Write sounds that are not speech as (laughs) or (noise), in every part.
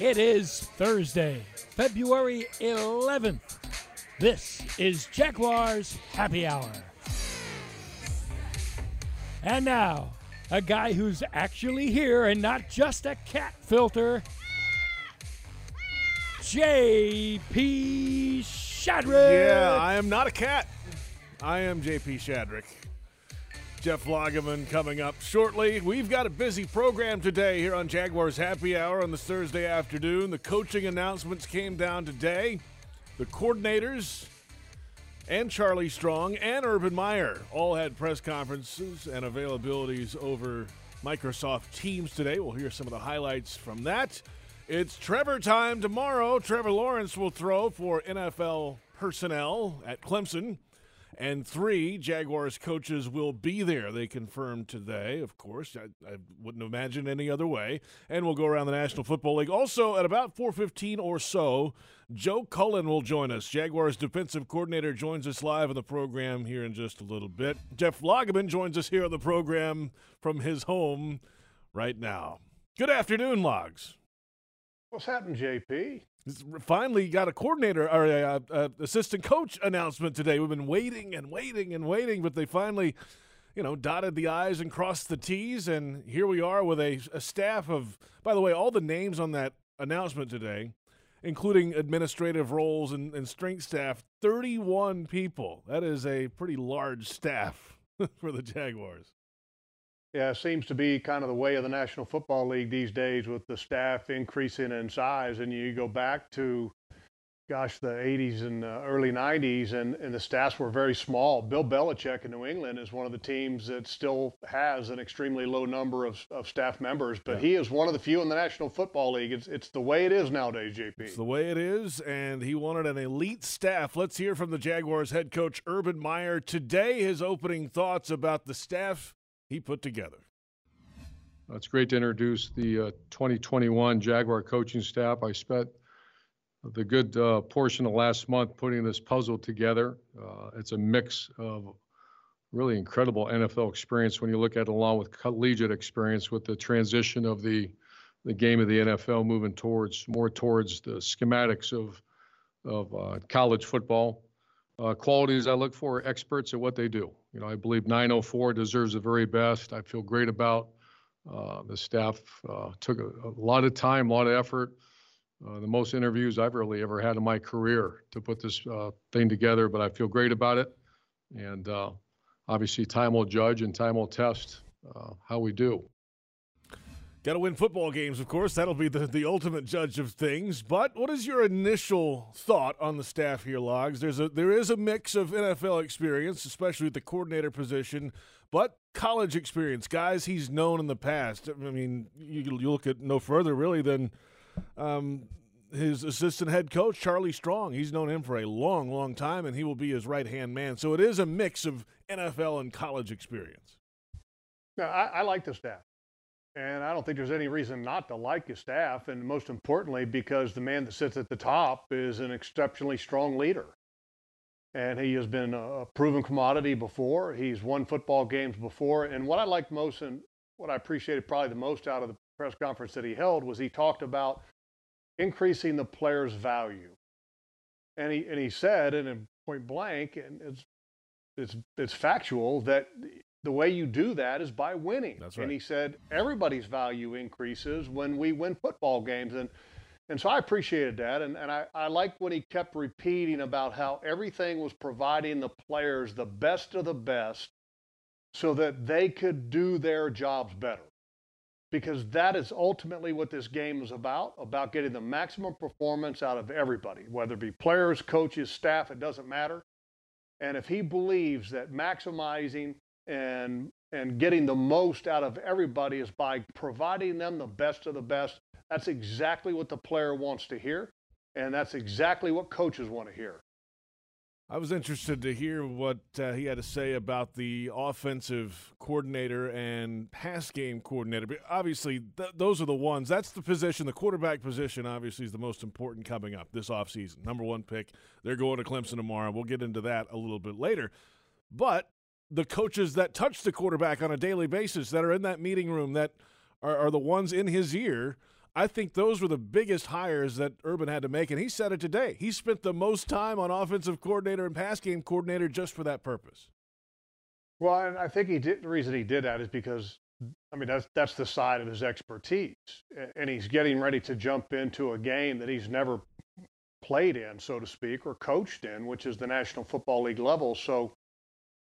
It is Thursday, February 11th. This is Jaguars Happy Hour. And now, a guy who's actually here and not just a cat filter, JP Shadrick. Yeah, I am not a cat. I am JP Shadrick. Jeff Lageman coming up shortly. We've got a busy program today here on Jaguars Happy Hour on this Thursday afternoon. The coaching announcements came down today. The coordinators and Charlie Strong and Urban Meyer all had press conferences and availabilities over Microsoft Teams today. We'll hear some of the highlights from that. It's Trevor time tomorrow. Trevor Lawrence will throw for NFL personnel at Clemson. And three Jaguars coaches will be there. They confirmed today, of course. I, I, wouldn't imagine any other way. And we'll go around the National Football League. Also, at about 4:15 or so, Joe Cullen will join us. Jaguars defensive coordinator joins us live on the program here in just a little bit. Jeff Lageman joins us here on the program from his home right now. Good afternoon, Logs. What's happened, JP? Finally got a coordinator or a, a, assistant coach announcement today. We've been waiting and waiting and waiting, but they finally, you know, dotted the I's and crossed the T's, and here we are with a, a staff of. By the way, all the names on that announcement today, including administrative roles and, and strength staff, thirty-one people. That is a pretty large staff (laughs) for the Jaguars. Yeah, it seems to be kind of the way of the National Football League these days with the staff increasing in size. And you go back to, gosh, the 80s and uh, early 90s, and, and the staffs were very small. Bill Belichick in New England is one of the teams that still has an extremely low number of, of staff members, but yeah. he is one of the few in the National Football League. It's, it's the way it is nowadays, JP. It's the way it is, and he wanted an elite staff. Let's hear from the Jaguars head coach, Urban Meyer, today, his opening thoughts about the staff he put together. It's great to introduce the uh, 2021 Jaguar coaching staff. I spent the good uh, portion of last month putting this puzzle together. Uh, it's a mix of really incredible NFL experience when you look at it along with collegiate experience with the transition of the the game of the NFL moving towards more towards the schematics of of uh, college football. Uh, qualities I look for experts at what they do. You know, I believe 904 deserves the very best. I feel great about uh, the staff. Uh, took a, a, lot of time, a lot of effort. Uh, the most interviews I've really ever had in my career to put this uh, thing together, but I feel great about it. And uh, obviously, time will judge and time will test how we do. Got to win football games, of course. That'll be the, the ultimate judge of things. But what is your initial thought on the staff here, Logs? There's a there is a mix of NFL experience, especially at the coordinator position, but college experience, guys he's known in the past. I mean, you, you look at no further really than um, his assistant head coach Charlie Strong. He's known him for a long, long time, and he will be his right hand man. So it is a mix of NFL and college experience. Yeah, I, I like the staff. And I don't think there's any reason not to like his staff. And most importantly, because the man that sits at the top is an exceptionally strong leader. And he has been a proven commodity before. He's won football games before. And what I liked most and what I appreciated probably the most out of the press conference that he held was he talked about increasing the player's value. And he, and he said, and in point blank, and it's, it's, it's factual, that the way you do that is by winning. That's right. And he said everybody's value increases when we win football games. And and so I appreciated that. And, and I, I liked when he kept repeating about how everything was providing the players the best of the best so that they could do their jobs better. Because that is ultimately what this game is about, about getting the maximum performance out of everybody, whether it be players, coaches, staff, it doesn't matter. And if he believes that maximizing and and getting the most out of everybody is by providing them the best of the best. That's exactly what the player wants to hear, and that's exactly what coaches want to hear. I was interested to hear what uh, he had to say about the offensive coordinator and pass game coordinator. But obviously, th- those are the ones. That's the position. The quarterback position, obviously, is the most important coming up this offseason. Number one pick. They're going to Clemson tomorrow. We'll get into that a little bit later. But the coaches that touch the quarterback on a daily basis that are in that meeting room that are, are the ones in his ear I think those were the biggest hires that Urban had to make, and he said it today. He spent the most time on offensive coordinator and pass game coordinator just for that purpose. Well, and I think he did. The reason he did that is because, I mean, that's that's the side of his expertise, and he's getting ready to jump into a game that he's never played in, so to speak, or coached in, which is the National Football League level. So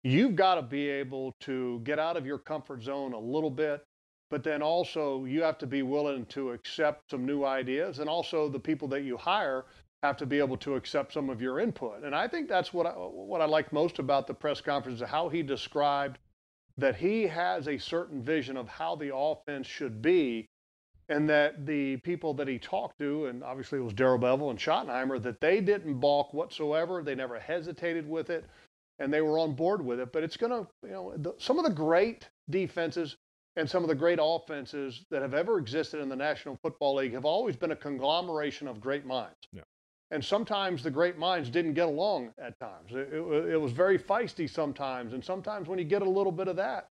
you've got to be able to get out of your comfort zone a little bit, but then also you have to be willing to accept some new ideas, and also the people that you hire have to be able to accept some of your input. And I think that's what I, what I like most about the press conference, is how he described that he has a certain vision of how the offense should be, and that the people that he talked to, and obviously it was Darrell Bevell and Schottenheimer, that they didn't balk whatsoever. They never hesitated with it, and they were on board with it. But it's going to, you know, the, some of the great defenses and some of the great offenses that have ever existed in the National Football League have always been a conglomeration of great minds. Yeah. And sometimes the great minds didn't get along at times. It, it, it, was very feisty sometimes. And sometimes when you get a little bit of that,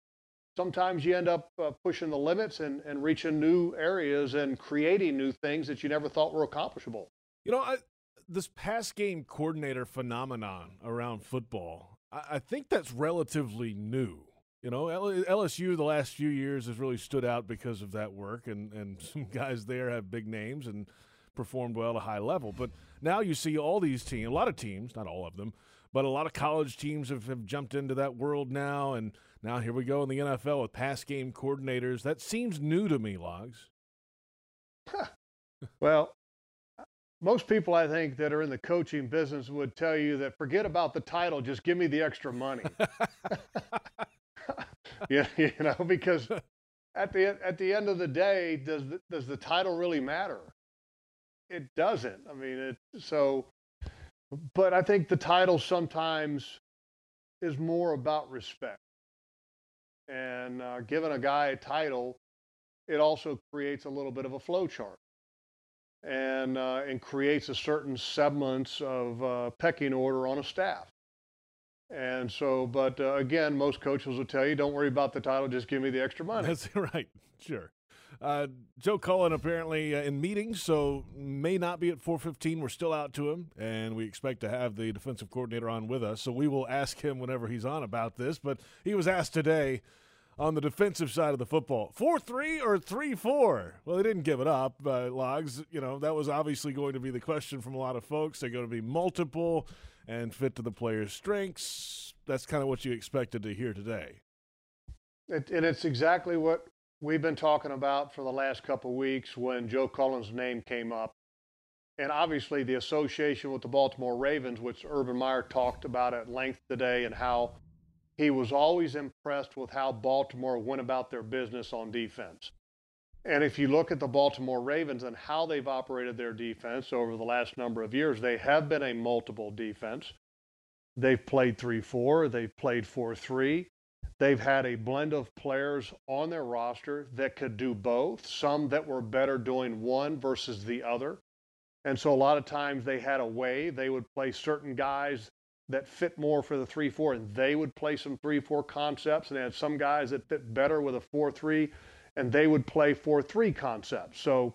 sometimes you end up uh, pushing the limits and, and reaching new areas and creating new things that you never thought were accomplishable. You know, I, this pass game coordinator phenomenon around football, I, think that's relatively new. You know, LSU the last few years has really stood out because of that work, and, and (laughs) some guys there have big names and performed well at a high level. But now you see all these teams, a lot of teams, not all of them, but a lot of college teams have, have jumped into that world now. And now here we go in the NFL with pass game coordinators. That seems new to me, Logs. well, most people I think that are in the coaching business would tell you that forget about the title, just give me the extra money. (laughs) (laughs) yeah, you know, because at the at the end of the day, does the, does the title really matter? It doesn't. I mean, it so. But I think the title sometimes is more about respect, and uh, giving a guy a title, it also creates a little bit of a flow chart, and uh, and creates a certain semblance of uh, pecking order on a staff. And so, but uh, again, most coaches will tell you, don't worry about the title, just give me the extra money. That's (laughs) right. Sure. Uh, Joe Cullen apparently uh, in meetings, so may not be at 4:15. We're still out to him, and we expect to have the defensive coordinator on with us. So we will ask him whenever he's on about this. But he was asked today on the defensive side of the football, four-three or three-four. Well, they didn't give it up. Uh, Logs, you know, that was obviously going to be the question from a lot of folks. They're going to be multiple and fit to the player's strengths. That's kind of what you expected to hear today. It, and it's exactly what we've been talking about for the last couple weeks when Joe Cullen's name came up. And obviously, the association with the Baltimore Ravens, which Urban Meyer talked about at length today, and how he was always impressed with how Baltimore went about their business on defense. And if you look at the Baltimore Ravens and how they've operated their defense over the last number of years, they have been a multiple defense. They've played 3 4, they've played 4 3. They've had a blend of players on their roster that could do both, some that were better doing one versus the other. And so a lot of times they had a way they would play certain guys that fit more for the 3 4, and they would play some 3 4 concepts. And they had some guys that fit better with a 4 3 and they would play 4 3 concepts. So,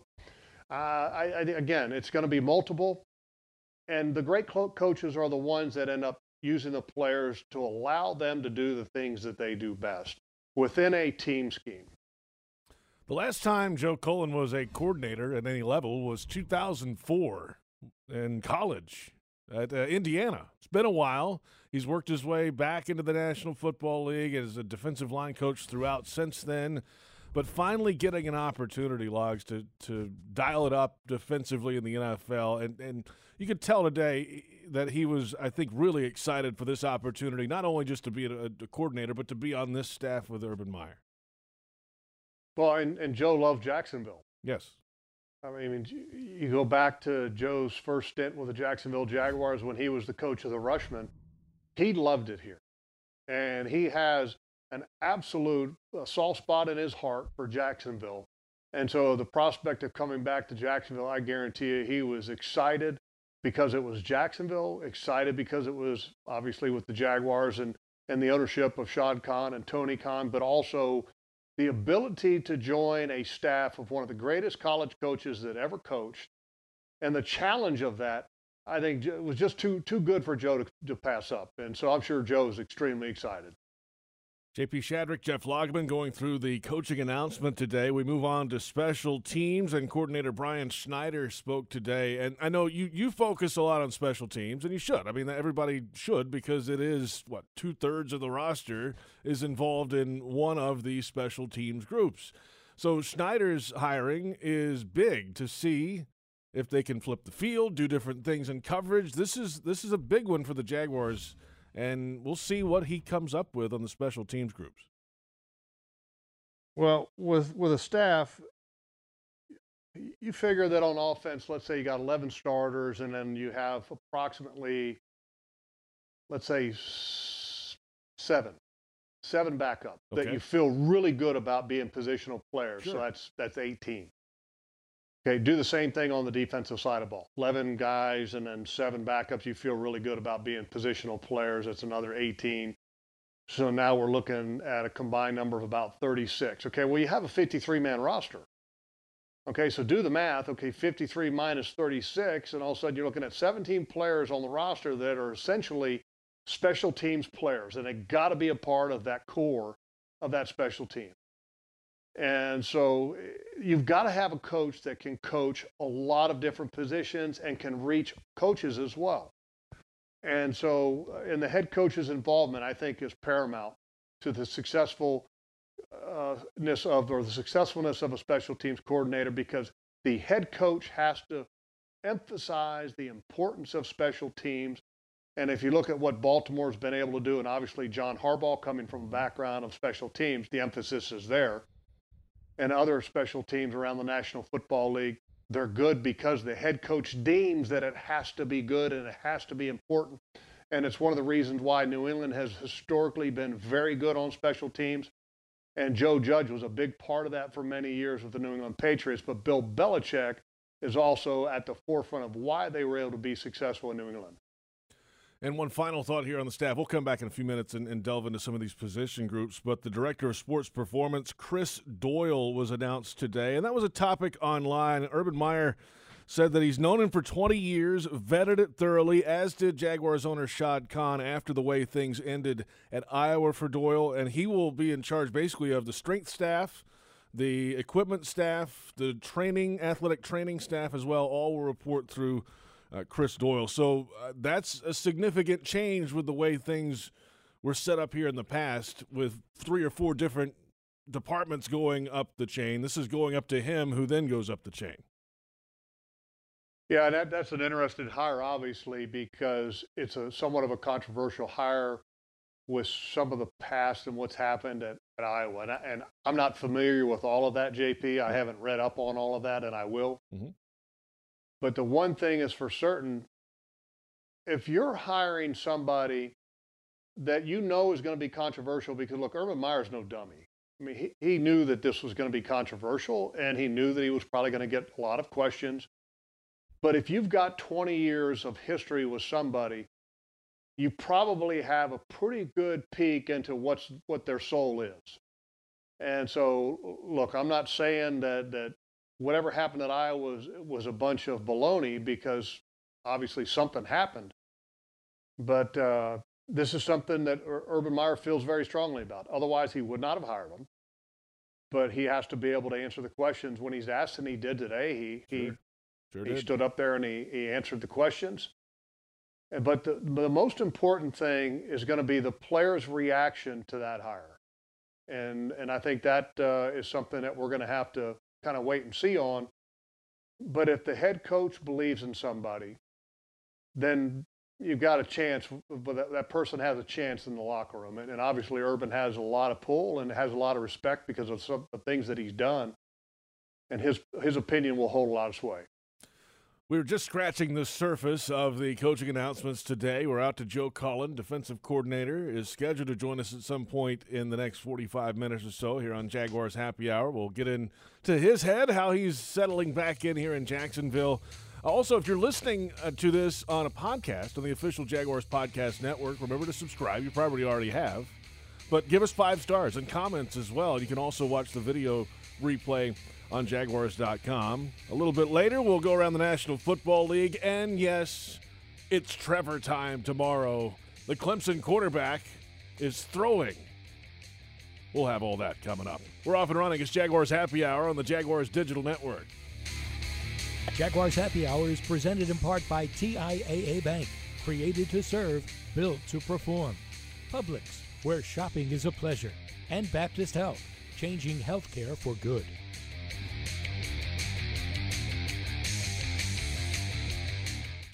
uh, I, I, again, it's going to be multiple. And the great co- coaches are the ones that end up using the players to allow them to do the things that they do best within a team scheme. The last time Joe Cullen was a coordinator at any level was 2004 in college at uh, Indiana. It's been a while. He's worked his way back into the National Football League as a defensive line coach throughout since then but finally getting an opportunity, Logs, to to dial it up defensively in the NFL, and and you could tell today that he was, I think, really excited for this opportunity, not only just to be a, a coordinator, but to be on this staff with Urban Meyer. Well, and, and Joe loved Jacksonville. Yes. I mean, you go back to Joe's first stint with the Jacksonville Jaguars when he was the coach of the Rushmen. He loved it here. And he has an absolute uh, soft spot in his heart for Jacksonville. And so the prospect of coming back to Jacksonville, I guarantee you, he was excited because it was Jacksonville, excited because it was obviously with the Jaguars and, and the ownership of Shad Khan and Tony Khan, but also the ability to join a staff of one of the greatest college coaches that ever coached, and the challenge of that, I think was just too too good for Joe to, to pass up. And so I'm sure Joe is extremely excited. JP Shadrick, Jeff Lageman going through the coaching announcement today. We move on to special teams, and coordinator Brian Schneider spoke today. And I know you, you focus a lot on special teams, and you should. I mean, everybody should because it is, what, two thirds of the roster is involved in one of these special teams groups. So Schneider's hiring is big to see if they can flip the field, do different things in coverage. This is this is a big one for the Jaguars and we'll see what he comes up with on the special teams groups. Well, with with a staff, you figure that on offense, let's say you got 11 starters, and then you have approximately, let's say, seven, seven backup okay. that you feel really good about being positional players. Sure. So that's that's 18. Okay, do the same thing on the defensive side of the ball. 11 guys and then seven backups. You feel really good about being positional players. That's another 18. So now we're looking at a combined number of about 36. Okay, well, you have a 53 man roster. Okay, so do the math. Okay, 53 minus 36, and all of a sudden you're looking at 17 players on the roster that are essentially special teams players, and they got to be a part of that core of that special team. And so eh, you've got to have a coach that can coach a lot of different positions and can reach coaches as well. And so, uh, in the head coach's involvement, I think is paramount to the successfulness of or the successfulness of a special teams coordinator because the head coach has to emphasize the importance of special teams. And if you look at what Baltimore's been able to do, and obviously John Harbaugh coming from a background of special teams, the emphasis is there and other special teams around the National Football League. They're good because the head coach deems that it has to be good and it has to be important. And it's one of the reasons why New England has historically been very good on special teams. And Joe Judge was a big part of that for many years with the New England Patriots. But Bill Belichick is also at the forefront of why they were able to be successful in New England. And one final thought here on the staff. We'll come back in a few minutes and, and, delve into some of these position groups. But the director of sports performance, Chris Doyle, was announced today, and that was a topic online. Urban Meyer said that he's known him for 20 years, vetted it thoroughly, as did Jaguars owner Shad Khan after the way things ended at Iowa for Doyle, and he will be in charge basically of the strength staff. The equipment staff, the training, athletic training staff as well, all will report through uh, Chris Doyle. So uh, that's a significant change with the way things were set up here in the past, with three or four different departments going up the chain. This is going up to him, who then goes up the chain. Yeah, that, that's an interesting hire, obviously, because it's a somewhat of a controversial hire with some of the past and what's happened at, at Iowa. And, I, and I'm not familiar with all of that, JP. I haven't read up on all of that, and I will. Mm-hmm. But the one thing is for certain if you're hiring somebody that you know is going to be controversial, because look, Urban Meyer's no dummy. I mean, he, he knew that this was going to be controversial and he knew that he was probably going to get a lot of questions. But if you've got 20 years of history with somebody, you probably have a pretty good peek into what's what their soul is. And so, look, I'm not saying that that whatever happened at Iowa was, was a bunch of baloney because obviously something happened. But uh, this is something that Urban Meyer feels very strongly about. Otherwise, he would not have hired him. But he has to be able to answer the questions when he's asked, and he did today. He he sure. Sure he stood up there and he, he answered the questions. But the, the most important thing is going to be the player's reaction to that hire. And, and I think that uh, is something that we're going to have to kind of wait and see on. But if the head coach believes in somebody, then you've got a chance. But that, that person has a chance in the locker room, and, and, obviously Urban has a lot of pull and has a lot of respect because of some of the things that he's done, and his his opinion will hold a lot of sway. We were just scratching the surface of the coaching announcements today. We're out to Joe Cullen, defensive coordinator, is scheduled to join us at some point in the next 45 minutes or so here on Jaguars Happy Hour. We'll get into his head, how he's settling back in here in Jacksonville. Also, if you're listening uh, to this on a podcast on the official Jaguars Podcast Network, remember to subscribe. You probably already have. But give us five stars and comments as well. You can also watch the video replay on Jaguars.com. A little bit later, we'll go around the National Football League. And yes, it's Trevor time tomorrow. The Clemson quarterback is throwing. We'll have all that coming up. We're off and running. It's Jaguars Happy Hour on the Jaguars Digital Network. Jaguars Happy Hour is presented in part by TIAA Bank, created to serve, built to perform. Publix, where shopping is a pleasure. And Baptist Health, changing healthcare for good.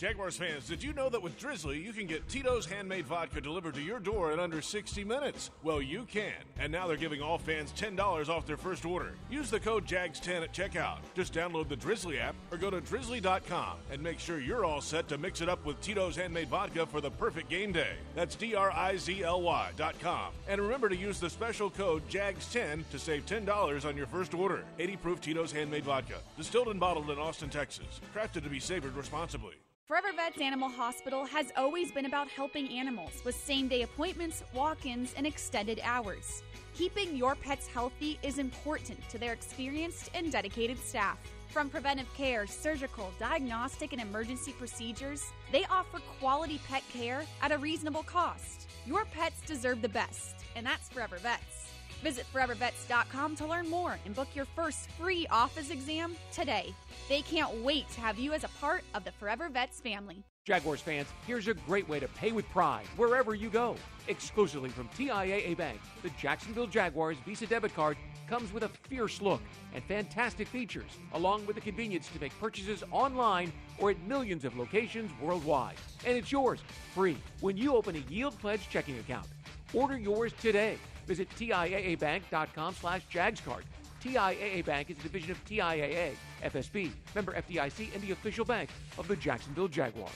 Jaguars fans, did you know that with Drizly, you can get Tito's handmade vodka delivered to your door in under 60 minutes? Well, you can. And now they're giving all fans $10 off their first order. Use the code JAGS10 at checkout. Just download the Drizly app or go to drizly.com and make sure you're all set to mix it up with Tito's handmade vodka for the perfect game day. That's D R I Z L Y.com. And remember to use the special code JAGS10 to save $10 on your first order. 80 proof Tito's handmade vodka. Distilled and bottled in Austin, Texas. Crafted to be savored responsibly. Forever Vets Animal Hospital has always been about helping animals with same day appointments, walk ins, and extended hours. Keeping your pets healthy is important to their experienced and dedicated staff. From preventive care, surgical, diagnostic, and emergency procedures, they offer quality pet care at a reasonable cost. Your pets deserve the best, and that's Forever Vets. Visit forevervets.com to learn more and book your first free office exam today. They can't wait to have you as a part of the Forever Vets family. Jaguars fans, here's a great way to pay with pride wherever you go. Exclusively from TIAA Bank, the Jacksonville Jaguars Visa debit card comes with a fierce look and fantastic features, along with the convenience to make purchases online or at millions of locations worldwide. And it's yours free when you open a Yield Pledge checking account. Order yours today. Visit TIAABank.com slash JagsCard. TIAA Bank is a division of TIAA, FSB, member FDIC, and the official bank of the Jacksonville Jaguars.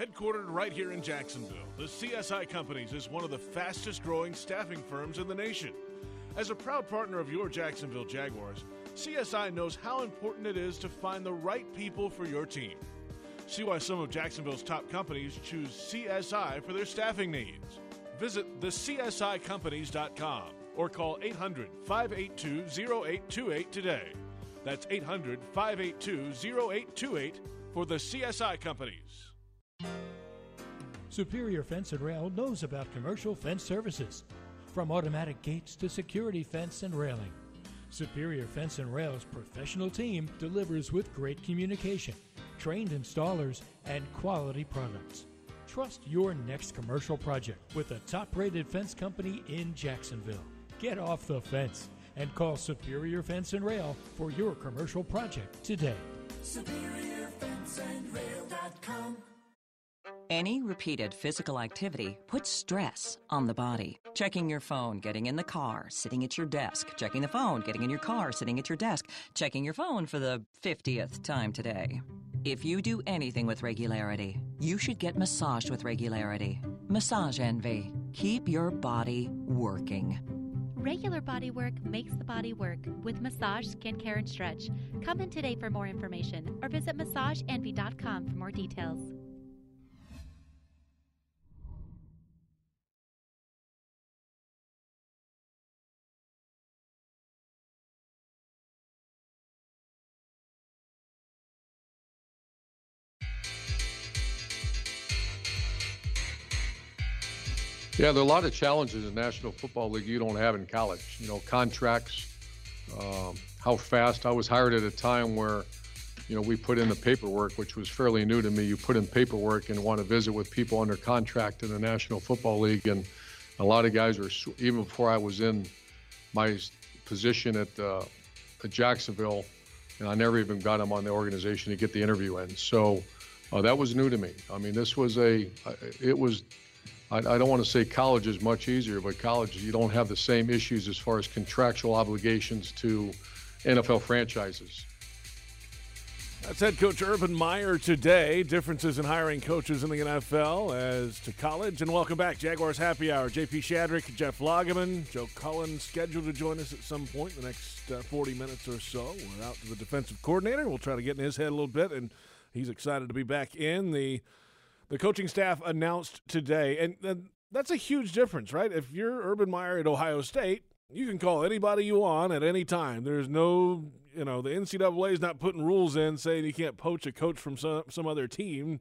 Headquartered right here in Jacksonville, the CSI Companies is one of the fastest growing staffing firms in the nation. As a proud partner of your Jacksonville Jaguars, CSI knows how important it is to find the right people for your team. See why some of Jacksonville's top companies choose CSI for their staffing needs. Visit thecsicompanies.com or call 800 582 0828 today. That's 800 582 0828 for the CSI Companies. Superior Fence and Rail knows about commercial fence services, from automatic gates to security fence and railing. Superior Fence and Rail's professional team delivers with great communication, trained installers, and quality products. Trust your next commercial project with a top rated fence company in Jacksonville. Get off the fence and call Superior Fence and Rail for your commercial project today. SuperiorFenceandRail.com. Any repeated physical activity puts stress on the body. Checking your phone, getting in the car, sitting at your desk, checking the phone, getting in your car, sitting at your desk, checking your phone for the 50th time today. If you do anything with regularity, you should get massaged with regularity. Massage Envy. Keep your body working. Regular body work makes the body work with massage, skincare, and stretch. Come in today for more information or visit massageenvy.com for more details. Yeah, there are a lot of challenges in the National Football League you don't have in college. You know, contracts, um, how fast. I was hired at a time where, you know, we put in the paperwork, which was fairly new to me. You put in paperwork and want to visit with people under contract in the National Football League, and a lot of guys were even before I was in my position at, uh, at Jacksonville, and I never even got them on the organization to get the interview in. So uh, that was new to me. I mean, this was a, it was I, I don't want to say college is much easier, but college, you don't have the same issues as far as contractual obligations to NFL franchises. That's head coach Urban Meyer today. Differences in hiring coaches in the NFL as to college. And welcome back, Jaguars Happy Hour. JP Shadrick, Jeff Lageman, Joe Cullen scheduled to join us at some point in the next uh, 40 minutes or so. We're out to the defensive coordinator. We'll try to get in his head a little bit, and he's excited to be back in the the coaching staff announced today, and, and that's a huge difference, right? If you're Urban Meyer at Ohio State, you can call anybody you want at any time. There's no, you know, the NCAA is not putting rules in saying you can't poach a coach from some, some other team.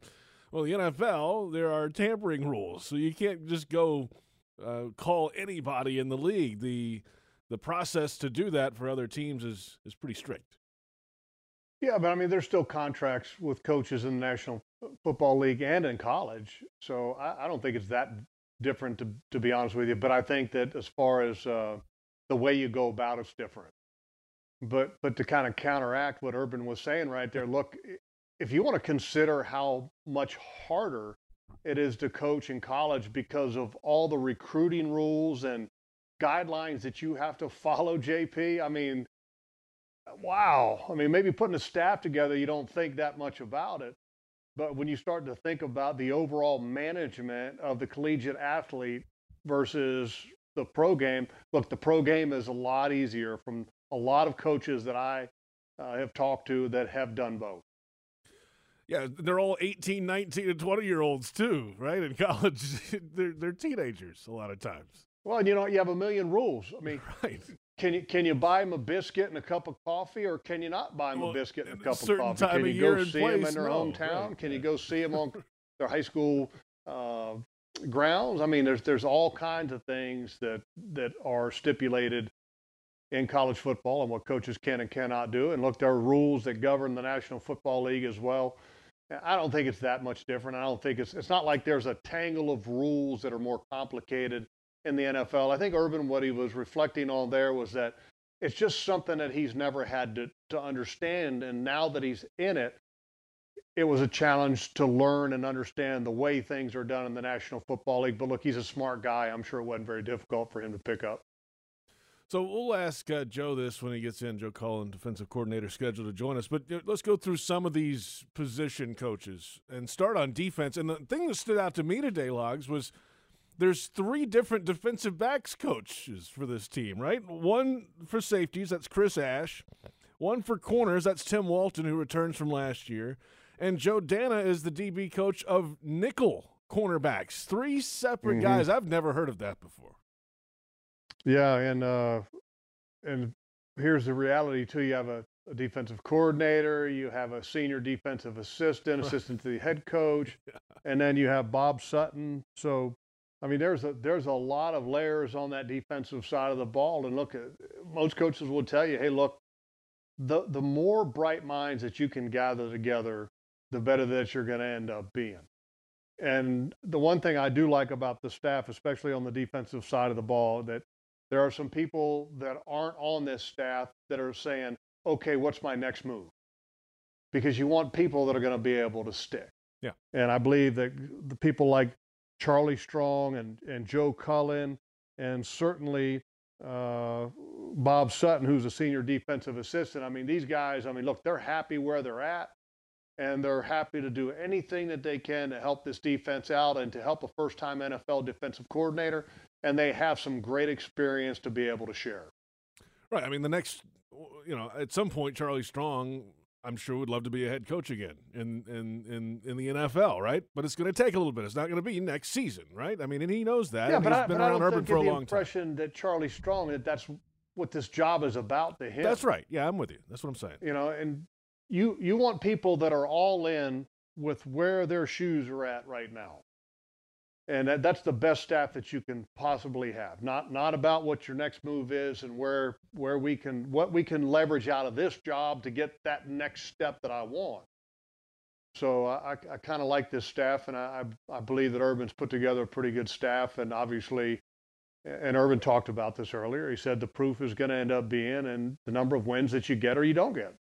Well, the NFL, there are tampering rules, so you can't just go uh, call anybody in the league. The the process to do that for other teams is is pretty strict. Yeah, but I mean, there's still contracts with coaches in the National Football League and in college, so I, I don't think it's that different to to be honest with you. But I think that as far as uh, the way you go about it's different. But but to kind of counteract what Urban was saying right there, look, if you want to consider how much harder it is to coach in college because of all the recruiting rules and guidelines that you have to follow, JP, I mean, wow. I mean, maybe putting a staff together, you don't think that much about it. But when you start to think about the overall management of the collegiate athlete versus the pro game, look, the pro game is a lot easier from a lot of coaches that I uh, have talked to that have done both. Yeah, they're all 18, 19, and 20 year olds too, right? In (laughs) college, they're, they're teenagers a lot of times. Well, you know, you have a million rules. I mean, (laughs) right. Can you can you buy them a biscuit and a cup of coffee, or can you not buy them well, a biscuit and a cup of coffee? Can you go see place, them in their no, hometown? Right, can you go see them on (laughs) their high school uh, grounds? I mean, there's there's all kinds of things that that are stipulated in college football and what coaches can and cannot do. And look, there are rules that govern the National Football League as well. I don't think it's that much different. I don't think it's it's not like there's a tangle of rules that are more complicated in the NFL. I think Urban what he was reflecting on there was that it's just something that he's never had to, to understand. And now that he's in it, it was a challenge to learn and understand the way things are done in the National Football League. But look, he's a smart guy. I'm sure it wasn't very difficult for him to pick up. So we'll ask uh, Joe this when he gets in. Joe Cullen, defensive coordinator, scheduled to join us. But uh, let's go through some of these position coaches and start on defense. And the thing that stood out to me today, Logs, was there's three different defensive backs coaches for this team, right? One for safeties, that's Chris Ash. One for corners, that's Tim Walton, who returns from last year. And Joe Danna is the DB coach of nickel cornerbacks. Three separate Mhm. guys. I've never heard of that before. Yeah, and uh, and here's the reality too. You have a, a defensive coordinator, you have a senior defensive assistant, (laughs) assistant to the head coach, (laughs) and then you have Bob Sutton. So, I mean, there's a there's a lot of layers on that defensive side of the ball. And look, at most coaches will tell you, hey, look, the the more bright minds that you can gather together, the better that you're going to end up being. And the one thing I do like about the staff, especially on the defensive side of the ball, that there are some people that aren't on this staff that are saying, okay, what's my next move? Because you want people that are going to be able to stick. Yeah. And I believe that the people like Charlie Strong and, and Joe Cullen and certainly uh, Bob Sutton, who's a senior defensive assistant. I mean, these guys, I mean, look, they're happy where they're at and they're happy to do anything that they can to help this defense out and to help a first time NFL defensive coordinator and they have some great experience to be able to share. Right. I mean, the next, you know, at some point, Charlie Strong, I'm sure would love to be a head coach again in in in, in the NFL, right? But it's going to take a little bit. It's not going to be next season, right? I mean, and he knows that. Yeah, and but he's I, been but I around don't Urban for a the long time. impression that Charlie Strong that that's what this job is about to him. That's right. Yeah, I'm with you. That's what I'm saying. You know, and you you want people that are all in with where their shoes are at right now. And that, that's the best staff that you can possibly have. Not not about what your next move is and where where we can what we can leverage out of this job to get that next step that I want. So I, I kind of like this staff, and I, I believe that Urban's put together a pretty good staff, and obviously, and Urban talked about this earlier. He said the proof is going to end up being in the number of wins that you get or you don't get.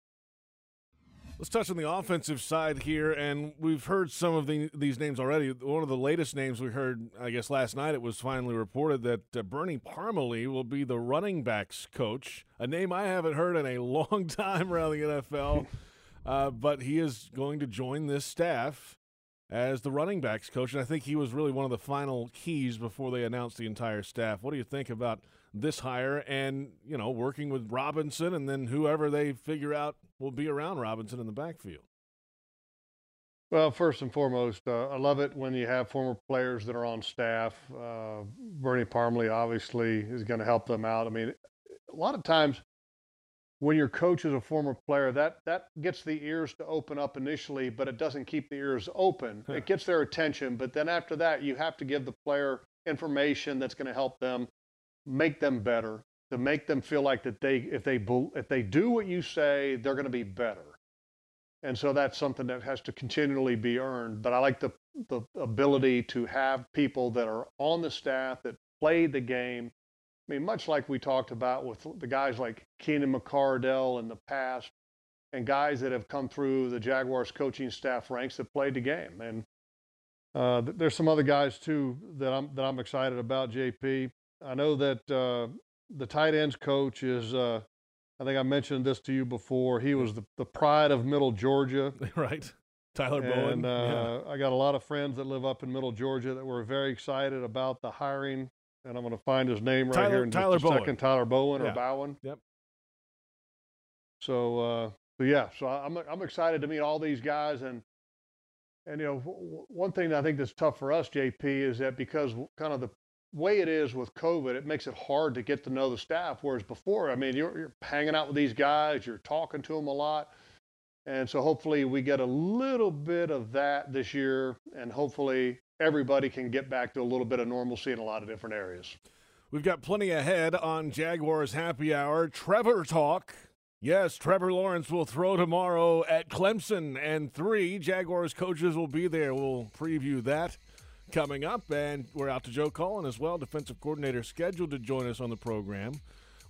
Let's touch on the offensive side here, and we've heard some of the, these names already. One of the latest names we heard, I guess last night, it was finally reported that uh, Bernie Parmalee will be the running backs coach, a name I haven't heard in a (laughs) long time around the NFL. (laughs) uh, but he is going to join this staff as the running backs coach, and I think he was really one of the final keys before they announced the entire staff. What do you think about this hire and you know working with Robinson and then whoever they figure out will be around Robinson in the backfield? Well, first and foremost, uh, I love it when you have former players that are on staff. Uh, Bernie Parmalee obviously is going to help them out. I mean, a lot of times when your coach is a former player, that that gets the ears to open up initially, but it doesn't keep the ears open. it gets their attention, but then after that, you have to give the player information that's going to help them make them better, to make them feel like that they if they if they do what you say, they're going to be better and so that's something that has to continually be earned. But I like the the ability to have people that are on the staff that play the game. I mean, much like we talked about with the guys like Keenan McCardell in the past, and guys that have come through the Jaguars coaching staff ranks that played the game. And uh, there's some other guys too that I'm that I'm excited about. JP, I know that uh, the tight ends coach is uh, I think I mentioned this to you before. He was the, the pride of Middle Georgia. (laughs) right. Tyler and, Bowen. Uh, yeah. I got a lot of friends that live up in Middle Georgia that were very excited about the hiring. And I'm going to find his name right Tyler, here in Tyler just a Bowen. second. Tyler Bowen yeah. or Bowen. Yep. So, uh, so yeah, so I'm I'm excited to meet all these guys and and you know one thing that I think that's tough for us, JP, is that because kind of the way it is with COVID, it makes it hard to get to know the staff. Whereas before, I mean, you're, you're hanging out with these guys, you're talking to them a lot. And so hopefully we get a little bit of that this year, and hopefully everybody can get back to a little bit of normalcy in a lot of different areas. We've got plenty ahead on Jaguars Happy Hour. Trevor Talk. Yes, Trevor Lawrence will throw tomorrow at Clemson, and three Jaguars coaches will be there. We'll preview that coming up. And we're out to Joe Cullen as well, defensive coordinator, scheduled to join us on the program.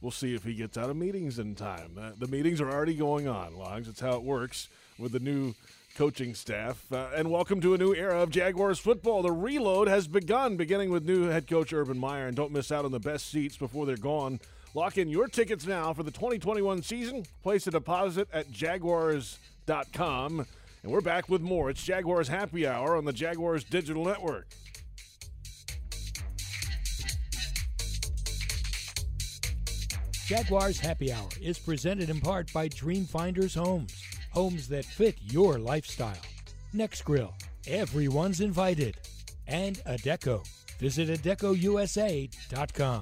We'll see if he gets out of meetings in time. Uh, the meetings are already going on, Logs. That's how it works with the new coaching staff. Uh, and welcome to a new era of Jaguars football. The reload has begun, beginning with new head coach Urban Meyer. And don't miss out on the best seats before they're gone. Lock in your tickets now for the 2021 season. Place a deposit at jaguars.com. And we're back with more. It's Jaguars Happy Hour on the Jaguars Digital Network. Jaguars Happy Hour is presented in part by Dreamfinders Homes, homes that fit your lifestyle. Nexgrill, everyone's invited. And Adecco. Visit AdeccoUSA.com.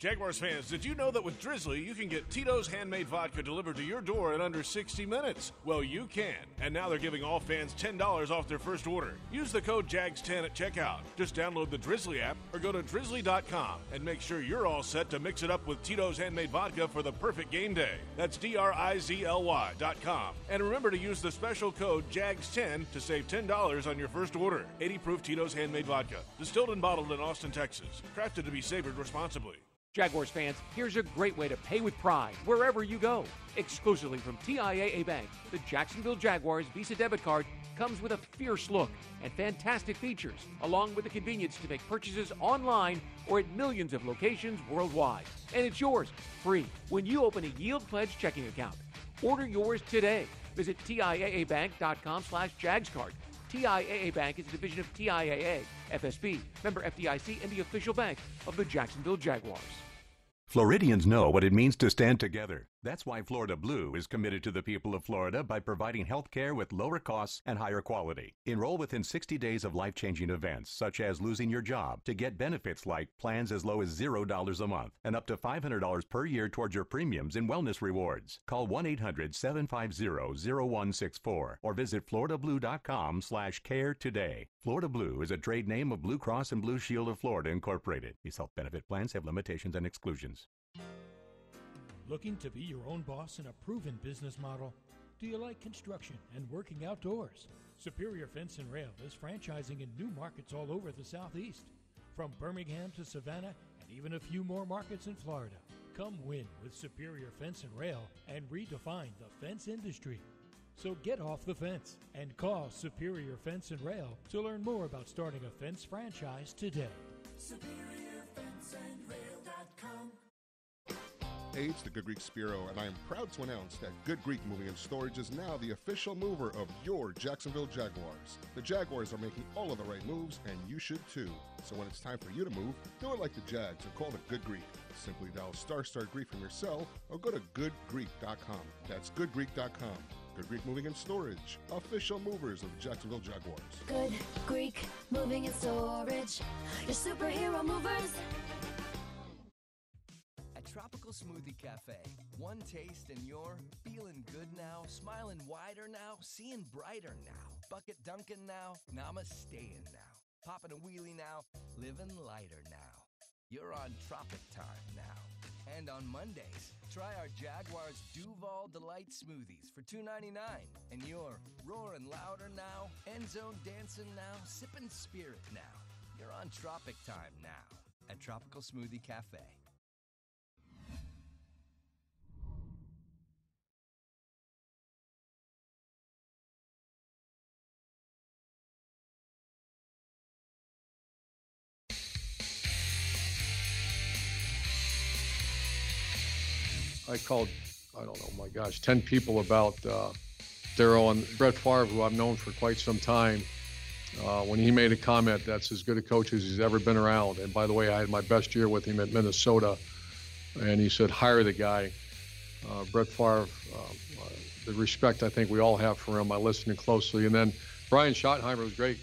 Jaguars fans, did you know that with Drizly, you can get Tito's handmade vodka delivered to your door in under 60 minutes? Well, you can. And now they're giving all fans $10 off their first order. Use the code JAGS10 at checkout. Just download the Drizly app or go to drizly.com and make sure you're all set to mix it up with Tito's handmade vodka for the perfect game day. That's D R I Z L Y.com. And remember to use the special code JAGS10 to save $10 on your first order. 80 proof Tito's handmade vodka. Distilled and bottled in Austin, Texas. Crafted to be savored responsibly. Jaguars fans, here's a great way to pay with pride wherever you go. Exclusively from TIAA Bank, the Jacksonville Jaguars Visa debit card comes with a fierce look and fantastic features, along with the convenience to make purchases online or at millions of locations worldwide. And it's yours free when you open a Yield Pledge checking account. Order yours today. Visit TIAABank.com slash JagsCard. TIAA Bank is a division of TIAA, FSB, member FDIC, and the official bank of the Jacksonville Jaguars. Floridians know what it means to stand together. That's why Florida Blue is committed to the people of Florida by providing health care with lower costs and higher quality. Enroll within 60 days of life changing events, such as losing your job, to get benefits like plans as low as $0 a month and up to $500 per year towards your premiums in wellness rewards. Call 1 800 750 0164 or visit FloridaBlue.com slash care today. Florida Blue is a trade name of Blue Cross and Blue Shield of Florida Incorporated. These health benefit plans have limitations and exclusions. Looking to be your own boss in a proven business model? Do you like construction and working outdoors? Superior Fence and Rail is franchising in new markets all over the Southeast, from Birmingham to Savannah and even a few more markets in Florida. Come win with Superior Fence and Rail and redefine the fence industry. So get off the fence and call Superior Fence and Rail to learn more about starting a fence franchise today. SuperiorFenceandRail.com it's the Good Greek Spiro, and I am proud to announce that Good Greek Moving and Storage is now the official mover of your Jacksonville Jaguars. The Jaguars are making all of the right moves, and you should too. So when it's time for you to move, do it like the Jags and call the Good Greek. Simply dial star star Greek from your cell or go to goodgreek.com. That's goodgreek.com. Good Greek Moving and Storage, official movers of the Jacksonville Jaguars. Good Greek Moving and Storage, your superhero movers. Smoothie Cafe, one taste and you're feeling good now, smiling wider now, seeing brighter now, bucket dunking now, namasteing now, popping a wheelie now, living lighter now. You're on Tropic Time now. And on Mondays, try our Jaguars Duval Delight smoothies for $2.99. And you're roaring louder now, end zone dancing now, sipping spirit now. You're on Tropic Time now at Tropical Smoothie Cafe. I called, I don't know, my gosh, 10 people about uh, Darrell and Brett Favre, who I've known for quite some time. Uh, when he made a comment, that's as good a coach as he's ever been around. And by the way, I had my best year with him at Minnesota. And he said, hire the guy. Uh, Brett Favre, uh, the respect I think we all have for him, I listened closely. And then Brian Schottenheimer was great.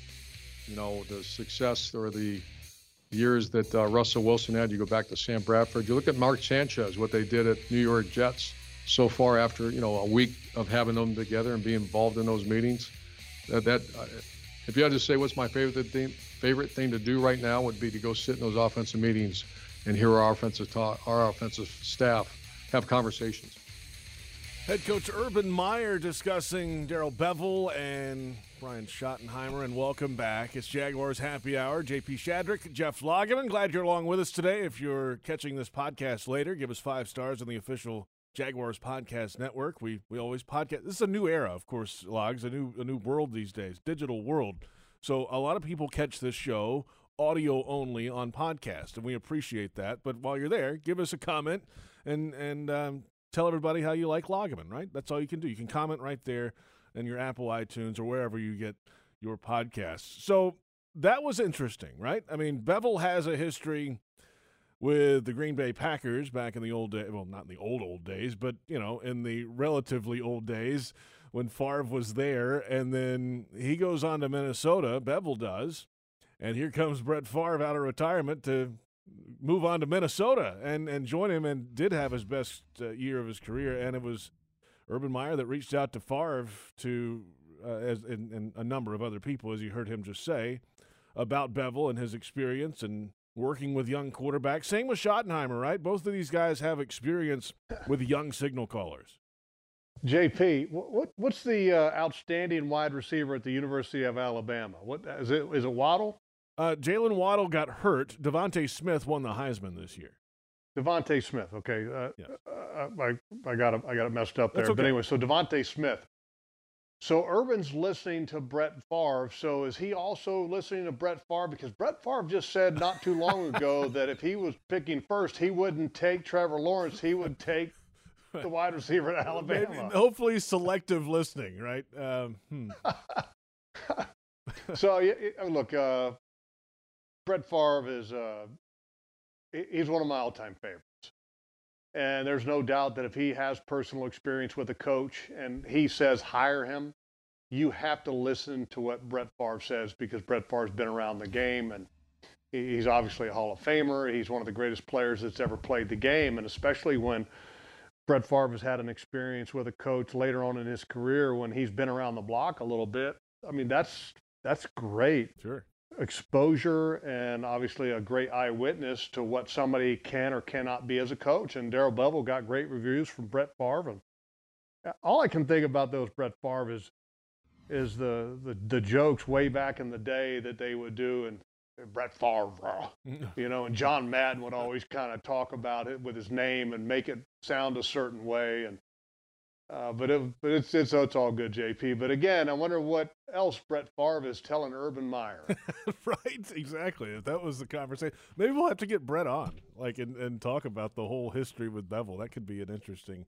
You know, the success or the years that uh, Russell Wilson had. You go back to Sam Bradford. You look at Mark Sanchez, what they did at New York Jets so far after you know a week of having them together and being involved in those meetings. That, that uh, if you had to say what's my favorite thing, favorite thing to do right now would be to go sit in those offensive meetings and hear our offensive talk, our offensive staff have conversations. Head coach Urban Meyer discussing Darrell Bevell and Brian Schottenheimer, and welcome back. It's Jaguars Happy Hour. JP Shadrick, Jeff Lageman. Glad you're along with us today. If you're catching this podcast later, give us five stars on the official Jaguars Podcast Network. We we always podcast. This is a new era, of course, Logs, a new a new world these days, digital world. So a lot of people catch this show audio only on podcast, and we appreciate that. But while you're there, give us a comment and and um, tell everybody how you like Lageman, right? That's all you can do. You can comment right there in your Apple iTunes or wherever you get your podcasts. So that was interesting, right? I mean, Bevell has a history with the Green Bay Packers back in the old day. Well, not in the old old days, but you know, in the relatively old days when Favre was there, and then he goes on to Minnesota. Bevell does, and here comes Brett Favre out of retirement to move on to Minnesota and and join him, and did have his best uh, year of his career, and it was Urban Meyer that reached out to Favre to uh, as and, and a number of other people, as you heard him just say, about Bevell and his experience and working with young quarterbacks. Same with Schottenheimer, right? Both of these guys have experience with young signal callers. JP, what, what's the uh, outstanding wide receiver at the University of Alabama? What is it? Is it Waddle? Uh, Jalen Waddle got hurt. DeVonta Smith won the Heisman this year. DeVonta Smith. Okay, uh, yes. uh, I I got it. I got it messed up there. Okay. But anyway, so DeVonta Smith. So Urban's listening to Brett Favre. So is he also listening to Brett Favre? Because Brett Favre just said not too long (laughs) ago that if he was picking first, he wouldn't take Trevor Lawrence. He would take the wide receiver at Alabama. Maybe, hopefully, selective listening, right? Um, hmm. (laughs) so look, uh, Brett Favre is uh, he's one of my all-time favorites. And there's no doubt that if he has personal experience with a coach and he says hire him, you have to listen to what Brett Favre says because Brett Favre's been around the game and he's obviously a Hall of Famer. He's one of the greatest players that's ever played the game, and especially when Brett Favre has had an experience with a coach later on in his career when he's been around the block a little bit. I mean, that's that's great. Sure exposure and obviously a great eyewitness to what somebody can or cannot be as a coach. And Darrell Bevell got great reviews from Brett Favre. And uh, all I can think about those Brett Favre is is the, the the jokes way back in the day that they would do and Brett Favre, (laughs) you know, and John Madden would always kind of talk about it with his name and make it sound a certain way. And Uh, but it, but it's, it's it's all good, JP. But again, I wonder what else Brett Favre is telling Urban Meyer. (laughs) right, exactly. If that was the conversation, maybe we'll have to get Brett on, like, and, and talk about the whole history with Bevell. That could be an interesting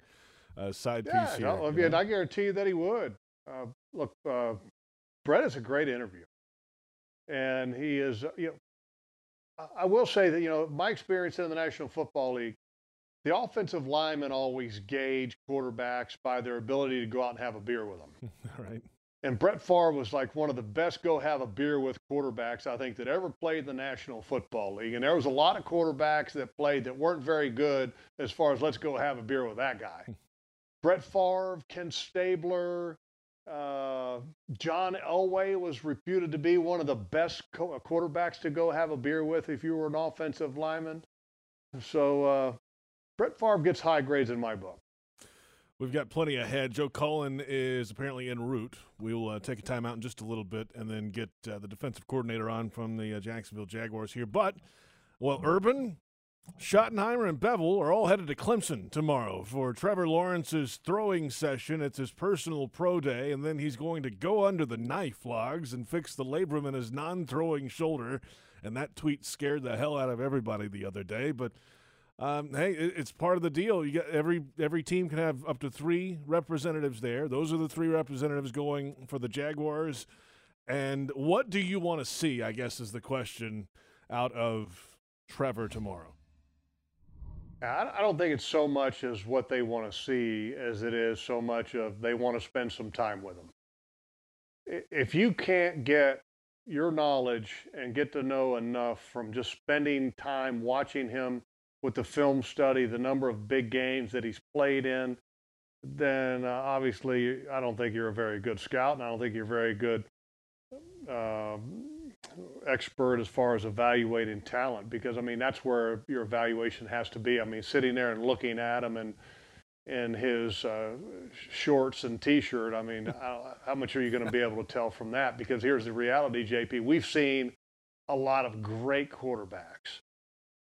uh, side yeah, piece here. no, I, mean, I guarantee you that he would. Uh, look, uh, Brett is a great interview, and he is. You know, I will say that you know my experience in the National Football League the offensive linemen always gauge quarterbacks by their ability to go out and have a beer with them. (laughs) right. And Brett Favre was like one of the best go have a beer with quarterbacks I think that ever played the National Football League. And there was a lot of quarterbacks that played that weren't very good as far as let's go have a beer with that guy. Brett Favre, Ken Stabler, uh, John Elway was reputed to be one of the best co- quarterbacks to go have a beer with if you were an offensive lineman. So uh, Brett Favre gets high grades in my book. We've got plenty ahead. Joe Cullen is apparently en route. We'll uh, take a time out in just a little bit and then get uh, the defensive coordinator on from the uh, Jacksonville Jaguars here. But, well, Urban, Schottenheimer, and Bevell are all headed to Clemson tomorrow for Trevor Lawrence's throwing session. It's his personal pro day, and then he's going to go under the knife logs and fix the labrum in his non throwing shoulder. And that tweet scared the hell out of everybody the other day. But um, hey, it's part of the deal. You get every every team can have up to three representatives there. Those are the three representatives going for the Jaguars. And what do you want to see? I guess is the question out of Trevor tomorrow. I don't think it's so much as what they want to see as it is so much of they want to spend some time with him. If you can't get your knowledge and get to know enough from just spending time watching him with the film study, the number of big games that he's played in, then uh, obviously I don't think you're a very good scout, and I don't think you're a very good uh, expert as far as evaluating talent. Because I mean that's where your evaluation has to be. I mean sitting there and looking at him and in his uh, shorts and T-shirt. I mean, how much are you going to be able to tell from that? Because here's the reality, JP. We've seen a lot of great quarterbacks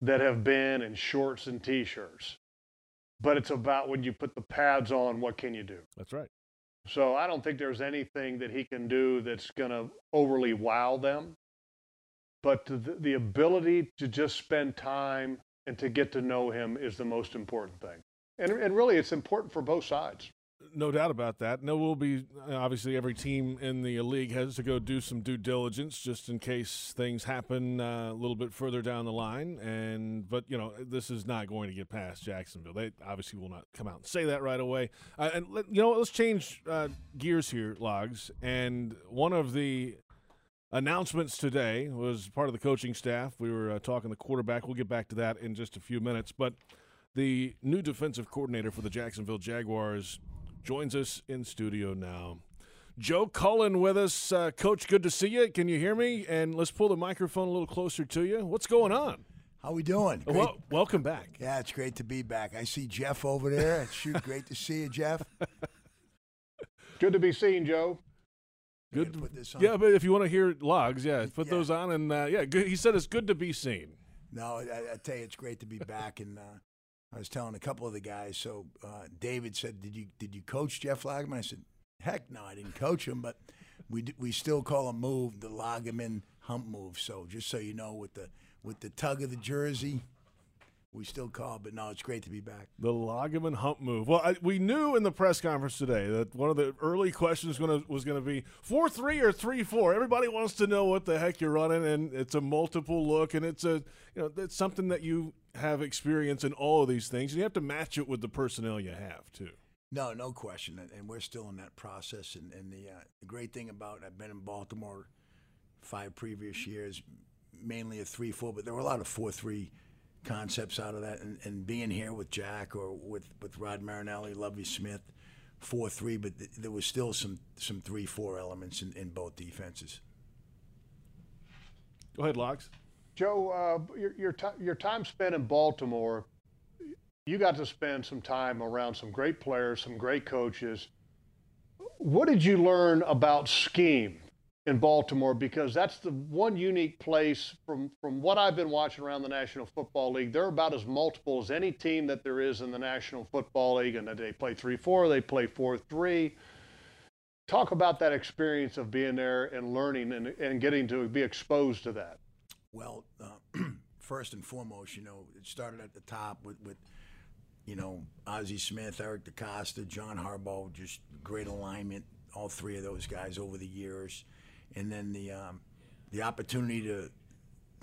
that have been in shorts and t-shirts. But it's about when you put the pads on, what can you do? That's right. So I don't think there's anything that he can do that's going to overly wow them. But the, the ability to just spend time and to get to know him is the most important thing. And, and really, it's important for both sides no doubt about that. No, we'll be obviously every team in the league has to go do some due diligence just in case things happen uh, a little bit further down the line. And but you know this is not going to get past Jacksonville. They obviously will not come out and say that right away. Uh, and let, you know let's change uh, gears here, logs. And one of the announcements today was part of the coaching staff. We were uh, talking the quarterback. We'll get back to that in just a few minutes, but. The new defensive coordinator for the Jacksonville Jaguars joins us in studio now. Joe Cullen with us. Uh, Coach, good to see you. Can you hear me? And let's pull the microphone a little closer to you. What's going on? How we doing? Great. Well, welcome back. Yeah, it's great to be back. I see Jeff over there. Shoot, (laughs) great to see you, Jeff. Good to be seen, Joe. Good. Yeah, but if you want to hear logs, yeah, put yeah. those on, and uh, yeah, good. he said it's good to be seen. No, I, I, tell you, it's great to be back, and uh, I was telling a couple of the guys. So uh, David said, "Did you did you coach Jeff Lageman?" I said, "Heck no, I didn't coach him, but we we still call him move the Lageman hump move." So just so you know, with the with the tug of the jersey, we still call. But no, it's great to be back. The Lageman hump move. Well, I, we knew in the press conference today that one of the early questions gonna, was going to be four three or three four. Everybody wants to know what the heck you're running, and it's a multiple look, and it's a you know it's something that you have experience in all of these things, and you have to match it with the personnel you have too. No, no question, and we're still in that process. And, and the, uh, the great thing about I've been in Baltimore five previous years, mainly a three-four, but there were a lot of four-three concepts out of that. And, and being here with Jack or with, with Rod Marinelli, Lovie Smith, four-three, but th- there was still some some three-four elements in, in both defenses. Go ahead, Logs. Joe, uh, your your, your time spent in Baltimore, you got to spend some time around some great players, some great coaches. What did you learn about scheme in Baltimore because that's the one unique place from from what I've been watching around the National Football League. They're about as multiple as any team that there is in the National Football League, and they play three four, they play four three. Talk about that experience of being there and learning and, and getting to be exposed to that. Well, uh, (clears throat) first and foremost, you know, it started at the top with, with you know, Ozzie Smith, Eric DeCosta, John Harbaugh, just great alignment, all three of those guys over the years. And then the um, the opportunity to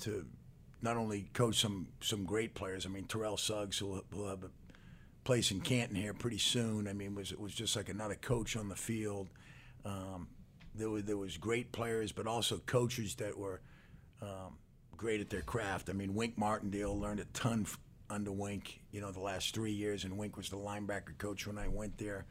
to not only coach some some great players. I mean, Terrell Suggs will have a place in Canton here pretty soon. I mean, was it was just like another coach on the field. Um, there was there was great players, but also coaches that were um, great at their craft. I mean, Wink Martindale learned a ton under Wink, you know, the last three years, and Wink was the linebacker coach when I went there.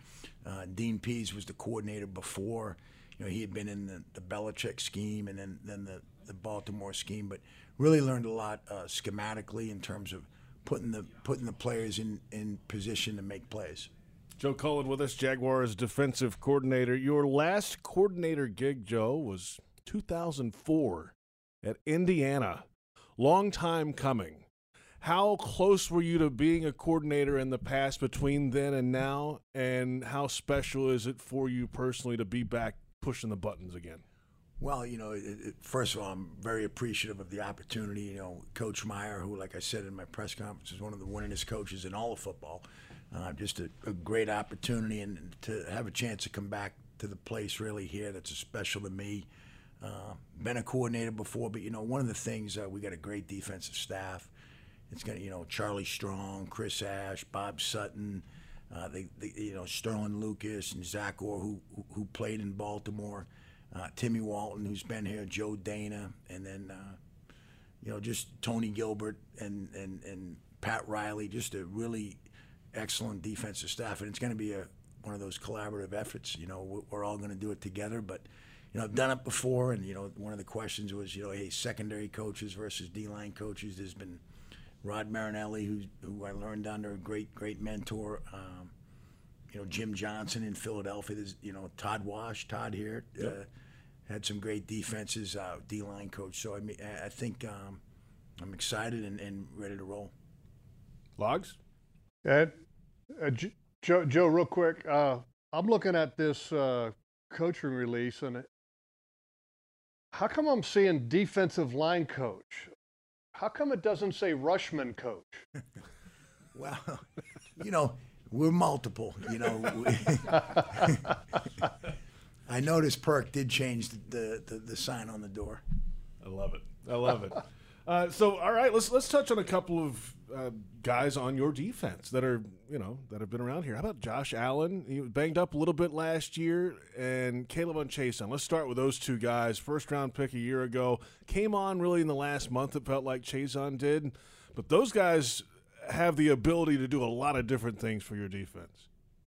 Uh, Dean Pees was the coordinator before. You know, he had been in the, the Belichick scheme and then, then the, the Baltimore scheme, but really learned a lot uh, schematically in terms of putting the putting the players in, in position to make plays. Joe Cullen with us, Jaguars defensive coordinator. Your last coordinator gig, Joe, was 2004 at Indiana. Long time coming. How close were you to being a coordinator in the past between then and now? And how special is it for you personally to be back pushing the buttons again? Well, you know, it, it, first of all, I'm very appreciative of the opportunity. You know, Coach Meyer, who, like I said in my press conference, is one of the winningest coaches in all of football. Uh, just a, a, great opportunity, and to have a chance to come back to the place really here that's special to me. Uh, been a coordinator before, but you know, one of the things uh, we got a great defensive staff. It's gonna, you know Charlie Strong, Chris Ash, Bob Sutton, uh, they, you know Sterling Lucas and Zach Orr, who who played in Baltimore. Uh, Timmy Walton, who's been here, Joe Danna, and then uh, you know just Tony Gilbert and and and Pat Riley. Just a really excellent defensive staff, and it's going to be a one of those collaborative efforts. You know, we're all going to do it together, but you know, I've done it before, and you know, one of the questions was, you know, hey, secondary coaches versus D-line coaches. There's been Rod Marinelli, who who I learned under, a great great mentor. Um, you know, Jim Johnson in Philadelphia. There's you know Todd Wash, Todd here. Yep. Uh, had some great defenses, uh, D-line coach. So I mean, I think um, I'm excited and, and ready to roll. Logs. Ed, uh, Joe, Joe, real quick. Uh, I'm looking at this uh, coaching release, and how come I'm seeing defensive line coach? How come it doesn't say Rushman coach? (laughs) well, you know, we're multiple. You know, (laughs) I noticed Perk did change the, the, the sign on the door. I love it. I love it. Uh, so, all right, let's let's touch on a couple of uh, guys on your defense that are you know that have been around here. How about Josh Allen? He banged up a little bit last year, and K'Lavon Chaisson. Let's start with those two guys. First round pick a year ago, came on really in the last month. It felt like Chaisson did, but those guys have the ability to do a lot of different things for your defense.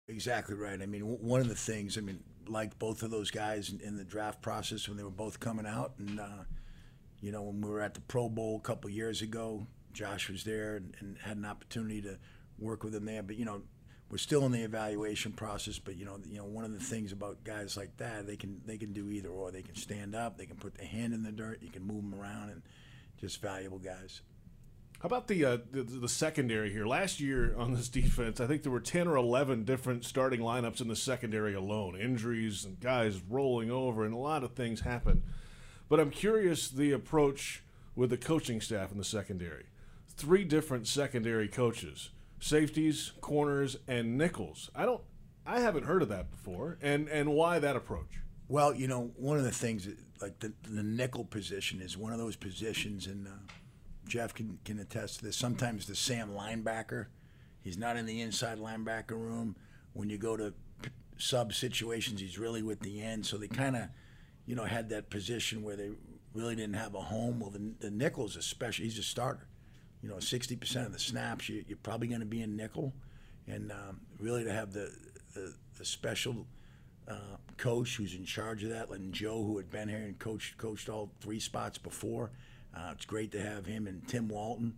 Exactly right. I mean, one of the things I mean, like both of those guys in, in the draft process when they were both coming out, and uh, you know, when we were at the Pro Bowl a couple years ago, Josh was there and, and, had an opportunity to work with him there. But you know, we're still in the evaluation process. But you know, you know, one of the things about guys like that, they can they can do either or. They can stand up, they can put their hand in the dirt, you can move them around, and just valuable guys. How about the, uh, the, the secondary here? Last year on this (laughs) defense, I think there were ten or eleven different starting lineups in the secondary alone. Injuries and guys rolling over, and a lot of things happened. But I'm curious the approach with the coaching staff in the secondary. Three different secondary coaches, safeties, corners, and nickels. I don't I haven't heard of that before. And and why that approach? Well, you know, one of the things like the the nickel position is one of those positions and uh, Jeff can can attest to this. Sometimes the Sam linebacker, he's not in the inside linebacker room. When you go to sub situations, he's really with the end. So they kind of you know, had that position where they really didn't have a home. Well, the, the nickel's especially, he's a starter. You know, 60% of the snaps, you, are probably going to be in nickel. And um, really to have the, the, the special uh, coach who's in charge of that, and Joe, who had been here and coached, coached all three spots before, uh, it's great to have him and Tim Walton,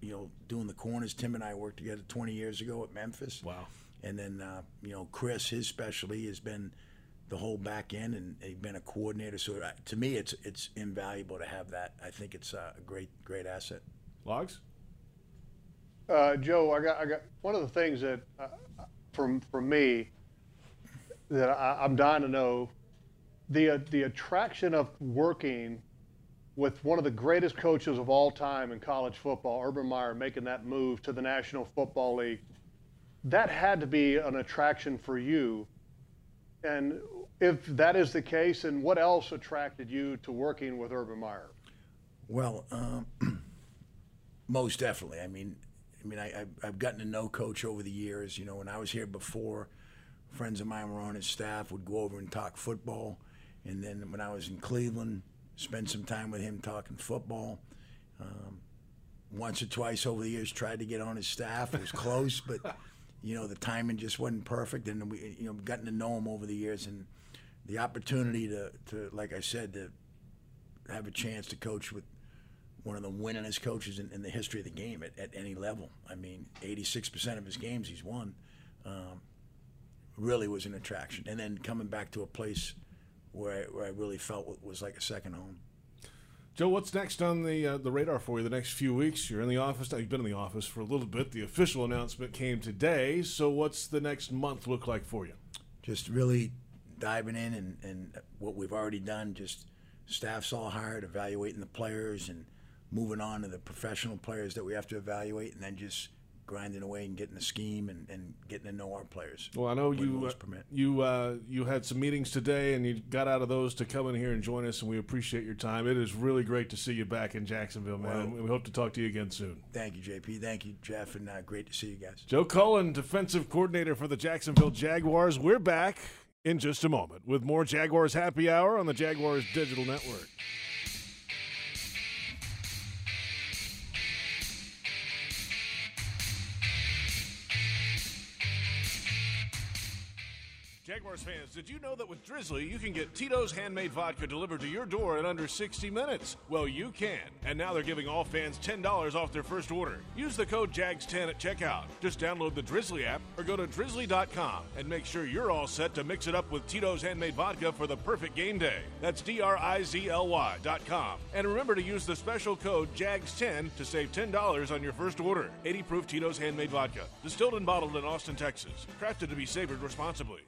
you know, doing the corners. Tim and I worked together 20 years ago at Memphis. Wow. And then, uh, you know, Chris, his specialty has been – the whole back end, and he's been a coordinator. So uh, to me, it's it's invaluable to have that. I think it's uh, a great great asset. Logs. Uh, Joe, I got I got one of the things that uh, from from me that I, I'm dying to know the uh, the attraction of working with one of the greatest coaches of all time in college football, Urban Meyer, making that move to the National Football League. That had to be an attraction for you. And if that is the case, and what else attracted you to working with Urban Meyer? Well, um, (clears throat) most definitely. I mean, I mean, I, I've gotten to know Coach over the years. You know, when I was here before, friends of mine were on his staff, would go over and talk football. And then when I was in Cleveland, spend some time with him talking football. Um, once or twice over the years, tried to get on his staff. It was close, but (laughs) you know the timing just wasn't perfect. And we, you know, gotten to know him over the years, and the opportunity to, to like I said, to have a chance to coach with one of the winningest coaches in, in the history of the game at, at any level. I mean, 86% of his games he's won. Um, really was an attraction. And then coming back to a place where I, where I really felt was like a second home. Joe, what's next on the uh, the radar for you the next few weeks? You're in the office now. You've been in the office for a little bit. The official announcement came today. So, what's the next month look like for you? Just really diving in and, and what we've already done. Just staff's all hired, evaluating the players and moving on to the professional players that we have to evaluate, and then just grinding away and getting the scheme and, and getting to know our players. Well, I know you uh, you uh, you had some meetings today, and you got out of those to come in here and join us, and we appreciate your time. It is really great to see you back in Jacksonville, man. Well, we hope to talk to you again soon. Thank you, JP. Thank you, Jeff, and uh, great to see you guys. Joe Cullen, defensive coordinator for the Jacksonville Jaguars. We're back in just a moment with more Jaguars Happy Hour on the Jaguars Digital Network. Fans, did you know that with Drizly, you can get Tito's handmade vodka delivered to your door in under 60 minutes? Well, you can. And now they're giving all fans $10 off their first order. Use the code JAGS10 at checkout. Just download the Drizly app or go to drizly.com and make sure you're all set to mix it up with Tito's handmade vodka for the perfect game day. That's D R I Z L Y.com. And remember to use the special code JAGS10 to save $10 on your first order. 80 proof Tito's handmade vodka. Distilled and bottled in Austin, Texas. Crafted to be savored responsibly.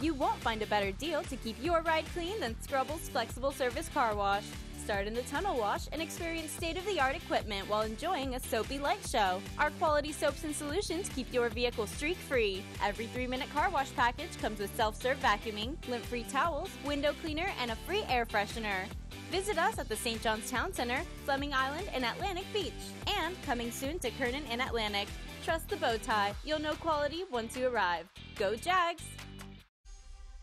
You won't find a better deal to keep your ride clean than Scrubble's flexible service car wash. Start in the tunnel wash and experience state of the art equipment while enjoying a soapy light show. Our quality soaps and solutions keep your vehicle streak free. Every three minute car wash package comes with self serve vacuuming, lint free towels, window cleaner, and a free air freshener. Visit us at the St. John's Town Center, Fleming Island, and Atlantic Beach. And coming soon to Kernan and Atlantic. Trust the bow tie. You'll know quality once you arrive. Go Jags!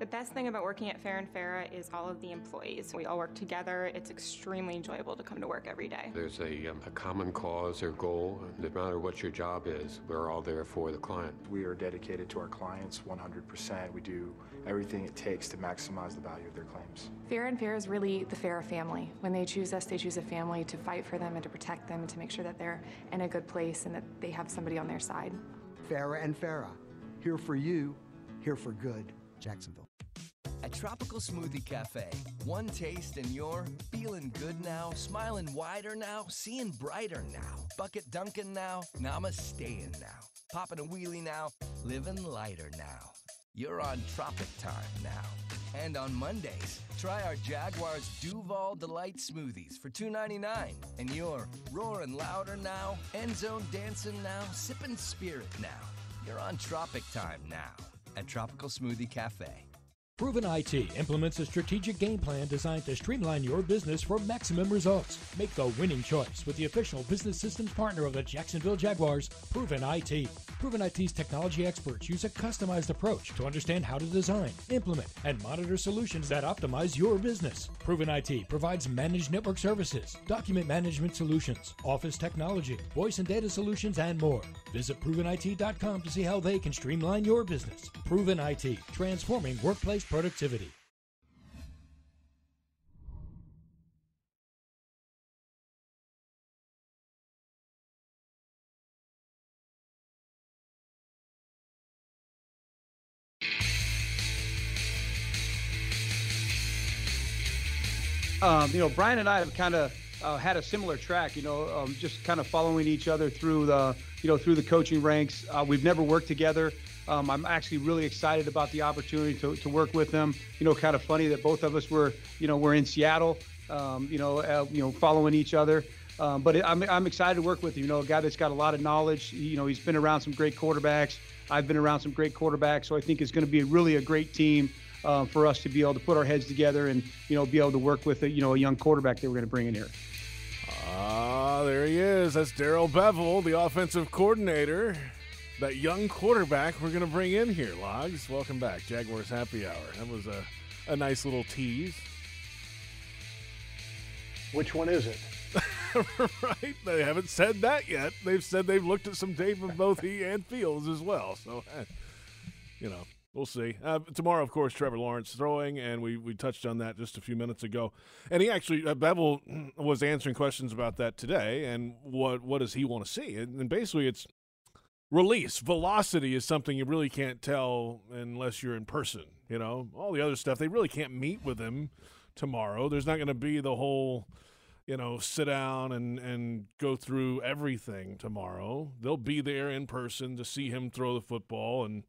The best thing about working at Farah and Farah is all of the employees. We all work together. It's extremely enjoyable to come to work every day. There's a, um, a common cause or goal. No matter what your job is, we're all there for the client. We are dedicated to our clients 100%. We do everything it takes to maximize the value of their claims. Farah and Farah is really the Farah family. When they choose us, they choose a family to fight for them and to protect them and to make sure that they're in a good place and that they have somebody on their side. Farah and Farah, here for you, here for good. Jacksonville. A Tropical Smoothie Cafe, one taste and you're feeling good now, smiling wider now, seeing brighter now, bucket dunking now, namasteing now, popping a wheelie now, living lighter now. You're on Tropic Time now. And on Mondays, try our Jaguars Duval Delight smoothies for $2.99. And you're roaring louder now, end zone dancing now, sipping spirit now. You're on Tropic Time now at Tropical Smoothie Cafe. Proven IT implements a strategic game plan designed to streamline your business for maximum results. Make the winning choice with the official business systems partner of the Jacksonville Jaguars, Proven IT. Proven IT's technology experts use a customized approach to understand how to design, implement, and monitor solutions that optimize your business. Proven IT provides managed network services, document management solutions, office technology, voice and data solutions, and more. Visit ProvenIT.com to see how they can streamline your business. Proven IT, transforming workplace productivity. Um, you know, Brian and I have kind of uh, had a similar track. You know, um, just kind of following each other through the, you know, through the coaching ranks. Uh, we've never worked together. Um, I'm actually really excited about the opportunity to, to work with them. You know, kind of funny that both of us were, you know, we're in Seattle. Um, you know, uh, you know, following each other. Um, but I'm, I'm excited to work with. You know, a guy that's got a lot of knowledge. You know, he's been around some great quarterbacks. I've been around some great quarterbacks. So I think it's going to be really a great team uh, for us to be able to put our heads together and you know be able to work with a you know a young quarterback that we're going to bring in here. Ah, there he is. That's Darrell Bevell, the offensive coordinator. That young quarterback we're going to bring in here. Logs, welcome back. Jaguars Happy Hour. That was a, a nice little tease. Which one is it? (laughs) right? They haven't said that yet. They've said they've looked at some tape of both he and Fields as well. So, eh, you know, We'll see. Uh, tomorrow, of course, Trevor Lawrence throwing, and we, we touched on that just a few minutes ago. And he actually, uh, Bevell was answering questions about that today, and what what does he want to see? And, and basically, it's release velocity is something you really can't tell unless you're in person. You know, all the other stuff they really can't meet with him tomorrow. There's not going to be the whole, you know, sit down and and go through everything tomorrow. They'll be there in person to see him throw the football and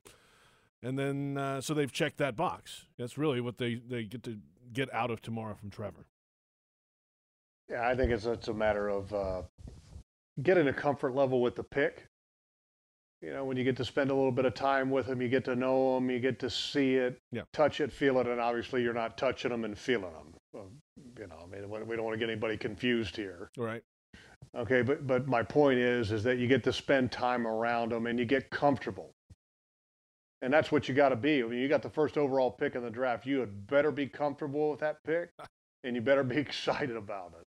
and then uh, so they've checked that box. That's really what they they get to get out of tomorrow from Trevor. Yeah, I think it's it's a matter of uh, getting a comfort level with the pick. You know, when you get to spend a little bit of time with them, you get to know them, you get to see it, yeah. touch it, feel it, and obviously you're not touching them and feeling them. You know, I mean, we don't want to get anybody confused here. Right. Okay, but but my point is, is that you get to spend time around them and you get comfortable. And that's what you got to be. I mean, you got the first overall pick in the draft. You had better be comfortable with that pick, (laughs) and you better be (laughs) excited about it.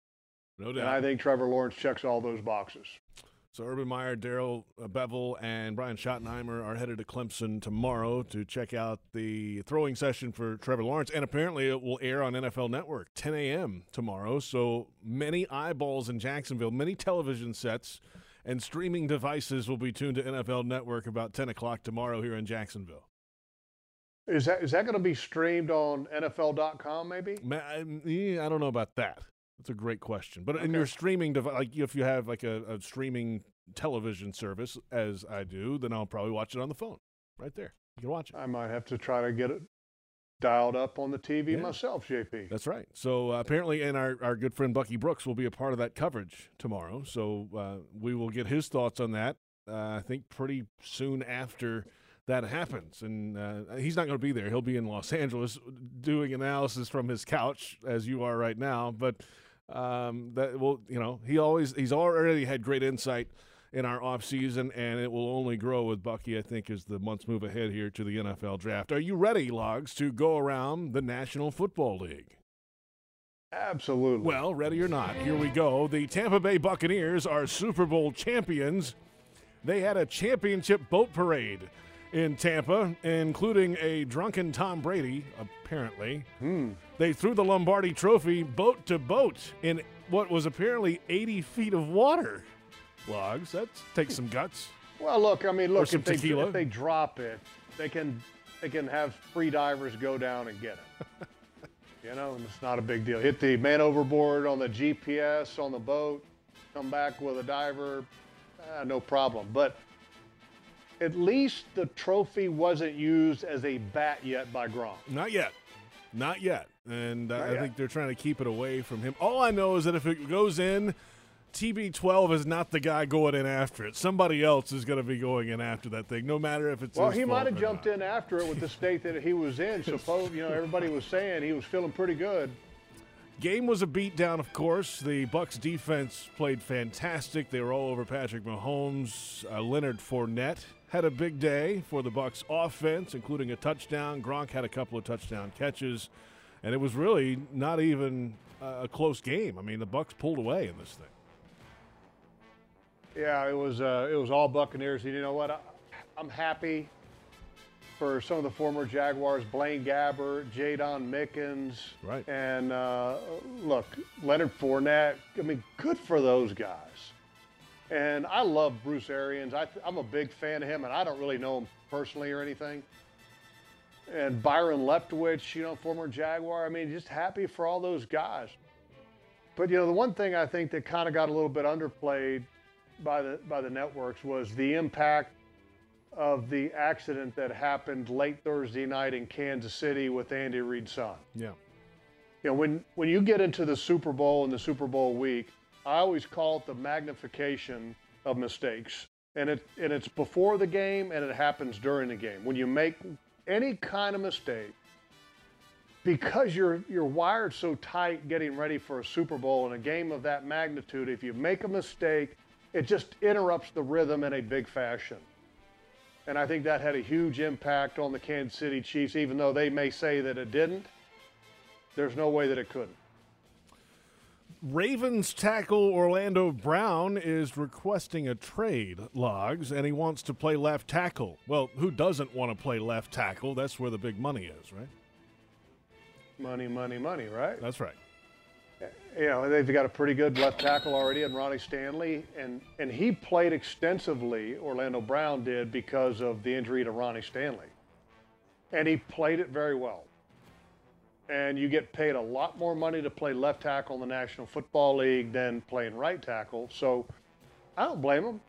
No doubt. And I think Trevor Lawrence checks all those boxes. So Urban Meyer, Darrell Bevell, and Brian Schottenheimer are headed to Clemson tomorrow to check out the throwing session for Trevor Lawrence. And apparently it will air on NFL Network 10 a.m. tomorrow. So many eyeballs in Jacksonville, many television sets and streaming devices will be tuned to NFL Network about 10 o'clock tomorrow here in Jacksonville. Is that is that going to be streamed on NFL.com? Maybe. I don't know about that. That's a great question. But okay. in your streaming device, like if you have like a, a, streaming television service, as I do, then I'll probably watch it on the phone, right there. You can watch it. I might have to try to get it dialed up on the TV yeah. myself, JP. That's right. So uh, apparently, and our, our good friend Bucky Brooks will be a part of that coverage tomorrow. So uh, we will get his thoughts on that. Uh, I think pretty soon after that happens, and uh, he's not going to be there. He'll be in Los Angeles doing analysis from his couch, as you are right now. But um, that will, you know, he always he's already had great insight in our offseason, and it will only grow with Bucky, I think, as the months move ahead here to the NFL draft. Are you ready, Logs, to go around the National Football League? Absolutely. Well, ready or not, here we go. The Tampa Bay Buccaneers are Super Bowl champions. They had a championship boat parade in Tampa, including a drunken Tom Brady, apparently. Hmm. They threw the Lombardi trophy boat to boat in what was apparently 80 feet of water. Logs, that takes some guts. (laughs) Well, look, I mean, look, if they, if they drop it, they can they can have free divers go down and get it. (laughs) you know, and it's not a big deal. Hit the man overboard on the GPS on the boat, come back with a diver, ah, no problem. But at least the trophy wasn't used as a bat yet by Gronk. Not yet. Not yet. And uh, I think they're trying to keep it away from him. All I know is that if it goes in TB12 is not the guy going in after it. Somebody else is going to be going in after that thing, no matter if it's. Well, he might have jumped in after it with the state that he was in. (laughs) Suppose you know everybody was saying he was feeling pretty good. Game was a beatdown, of course. The Bucks defense played fantastic. They were all over Patrick Mahomes. Uh, Leonard Fournette had a big day for the Bucks offense, including a touchdown. Gronk had a couple of touchdown catches, and it was really not even a close game. I mean, the Bucks pulled away in this thing. Yeah, it was uh, it was all Buccaneers. And you know what? I, I'm happy for some of the former Jaguars, Blaine Gabbert, Jaydon Mickens, right? And uh, look, Leonard Fournette. I mean, good for those guys. And I love Bruce Arians. I, I'm a big fan of him, and I don't really know him personally or anything. And Byron Leftwich, you know, former Jaguar. I mean, just happy for all those guys. But you know, the one thing I think that kind of got a little bit underplayed by the by the networks was the impact of the accident that happened late Thursday night in Kansas City with Andy Reid's son. Yeah. You know, when when you get into the Super Bowl and the Super Bowl week, I always call it the magnification of mistakes. And it and it's before the game and it happens during the game. When you make any kind of mistake, because you're you're wired so tight getting ready for a Super Bowl and a game of that magnitude, if you make a mistake, it just interrupts the rhythm in a big fashion. And I think that had a huge impact on the Kansas City Chiefs, even though they may say that it didn't. There's no way that it couldn't. Ravens tackle Orlando Brown is requesting a trade, logs, and he wants to play left tackle. Well, who doesn't want to play left tackle? That's where the big money is, right? Money, money, money, right? That's right. You know, they've got a pretty good left tackle already in Ronnie Stanley, and, and he played extensively, Orlando Brown did, because of the injury to Ronnie Stanley. And he played it very well. And you get paid a lot more money to play left tackle in the National Football League than playing right tackle. So I don't blame him.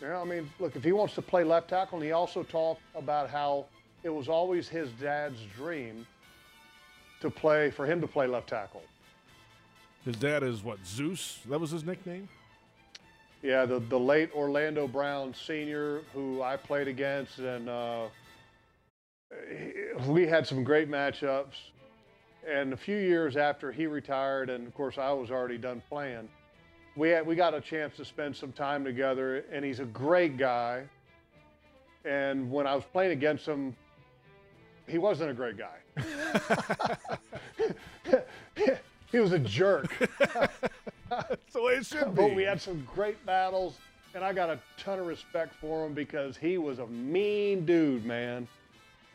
You know, I mean, look, if he wants to play left tackle, and he also talked about how it was always his dad's dream to play, for him to play left tackle. His dad is what, Zeus? That was his nickname? Yeah, the, the late Orlando Brown Sr., who I played against, and uh, we had some great matchups. And a few years after he retired, and of course I was already done playing, we had, we got a chance to spend some time together. And he's a great guy. And when I was playing against him, he wasn't a great guy. (laughs) he was a jerk. That's the way it should be. But we had some great battles, and I got a ton of respect for him because he was a mean dude, man.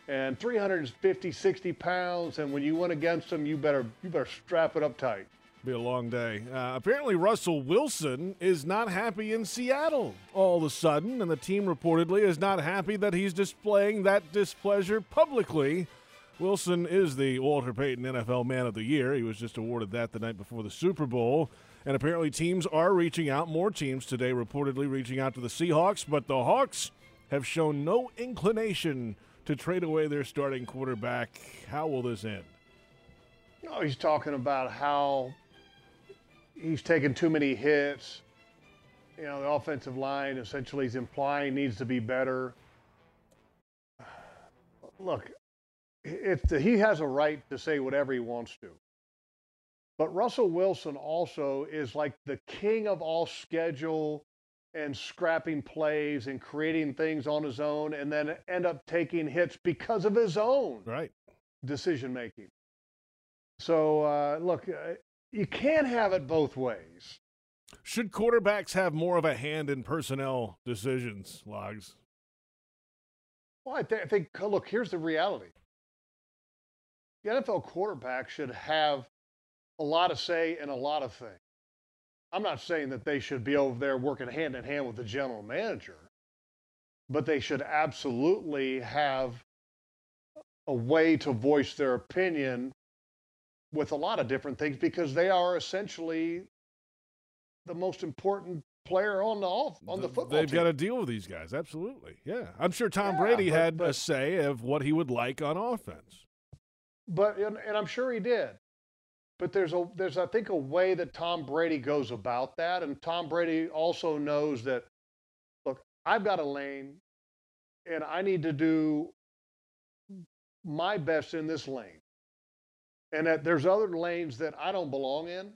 And 350, 60 pounds, and when you went against him, you better you better strap it up tight. Be a long day. Uh, apparently, Russell Wilson is not happy in Seattle all of a sudden, and the team reportedly is not happy that he's displaying that displeasure publicly. Wilson is the Walter Payton NFL Man of the Year. He was just awarded that the night before the Super Bowl. And apparently, teams are reaching out. More teams today reportedly reaching out to the Seahawks, but the Hawks have shown no inclination to trade away their starting quarterback. How will this end? Oh, he's talking about how he's taken too many hits. You know, the offensive line essentially is implying needs to be better. Look, it's he has a right to say whatever he wants to. But Russell Wilson also is like the king of all schedule and scrapping plays and creating things on his own and then end up taking hits because of his own right decision making. So uh, look, uh, you can't have it both ways. Should quarterbacks have more of a hand in personnel decisions, Logs? Well, I, th- I think, look, here's the reality. The NFL quarterback should have a lot of say in a lot of things. I'm not saying that they should be over there working hand in hand with the general manager, but they should absolutely have a way to voice their opinion with a lot of different things because they are essentially the most important player on the off, on the football They've team. got to deal with these guys. Absolutely. Yeah. I'm sure Tom Yeah, Brady but- had a say of what he would like on offense. But and, and I'm sure he did. But there's a there's I think a way that Tom Brady goes about that, and Tom Brady also knows that. Look, I've got a lane, and I need to do my best in this lane, and that there's other lanes that I don't belong in.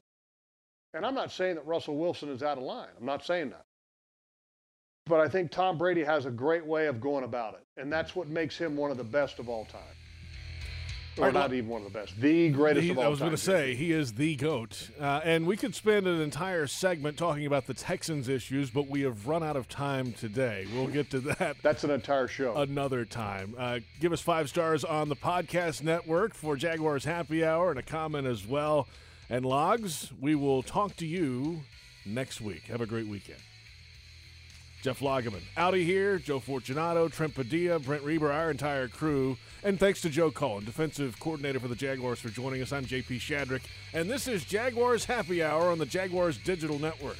And I'm not saying that Russell Wilson is out of line. I'm not saying that. But I think Tom Brady has a great way of going about it, and that's what makes him one of the best of all time. Or right, not even one of the best, the greatest He- of all I was going to say he is the goat, uh, and we could spend an entire segment talking about the Texans issues, but we have run out of time today. We'll get to that. That's an entire show. Another time. Uh, give us five stars on the podcast network for Jaguars Happy Hour and a comment as well. And logs, we will talk to you next week. Have a great weekend. Jeff Lageman out of here. Joe Fortunato, Trent Padilla, Brent Reber, our entire crew. And thanks to Joe Cullen, defensive coordinator for the Jaguars, for joining us. I'm JP Shadrick. And this is Jaguars Happy Hour on the Jaguars Digital Network.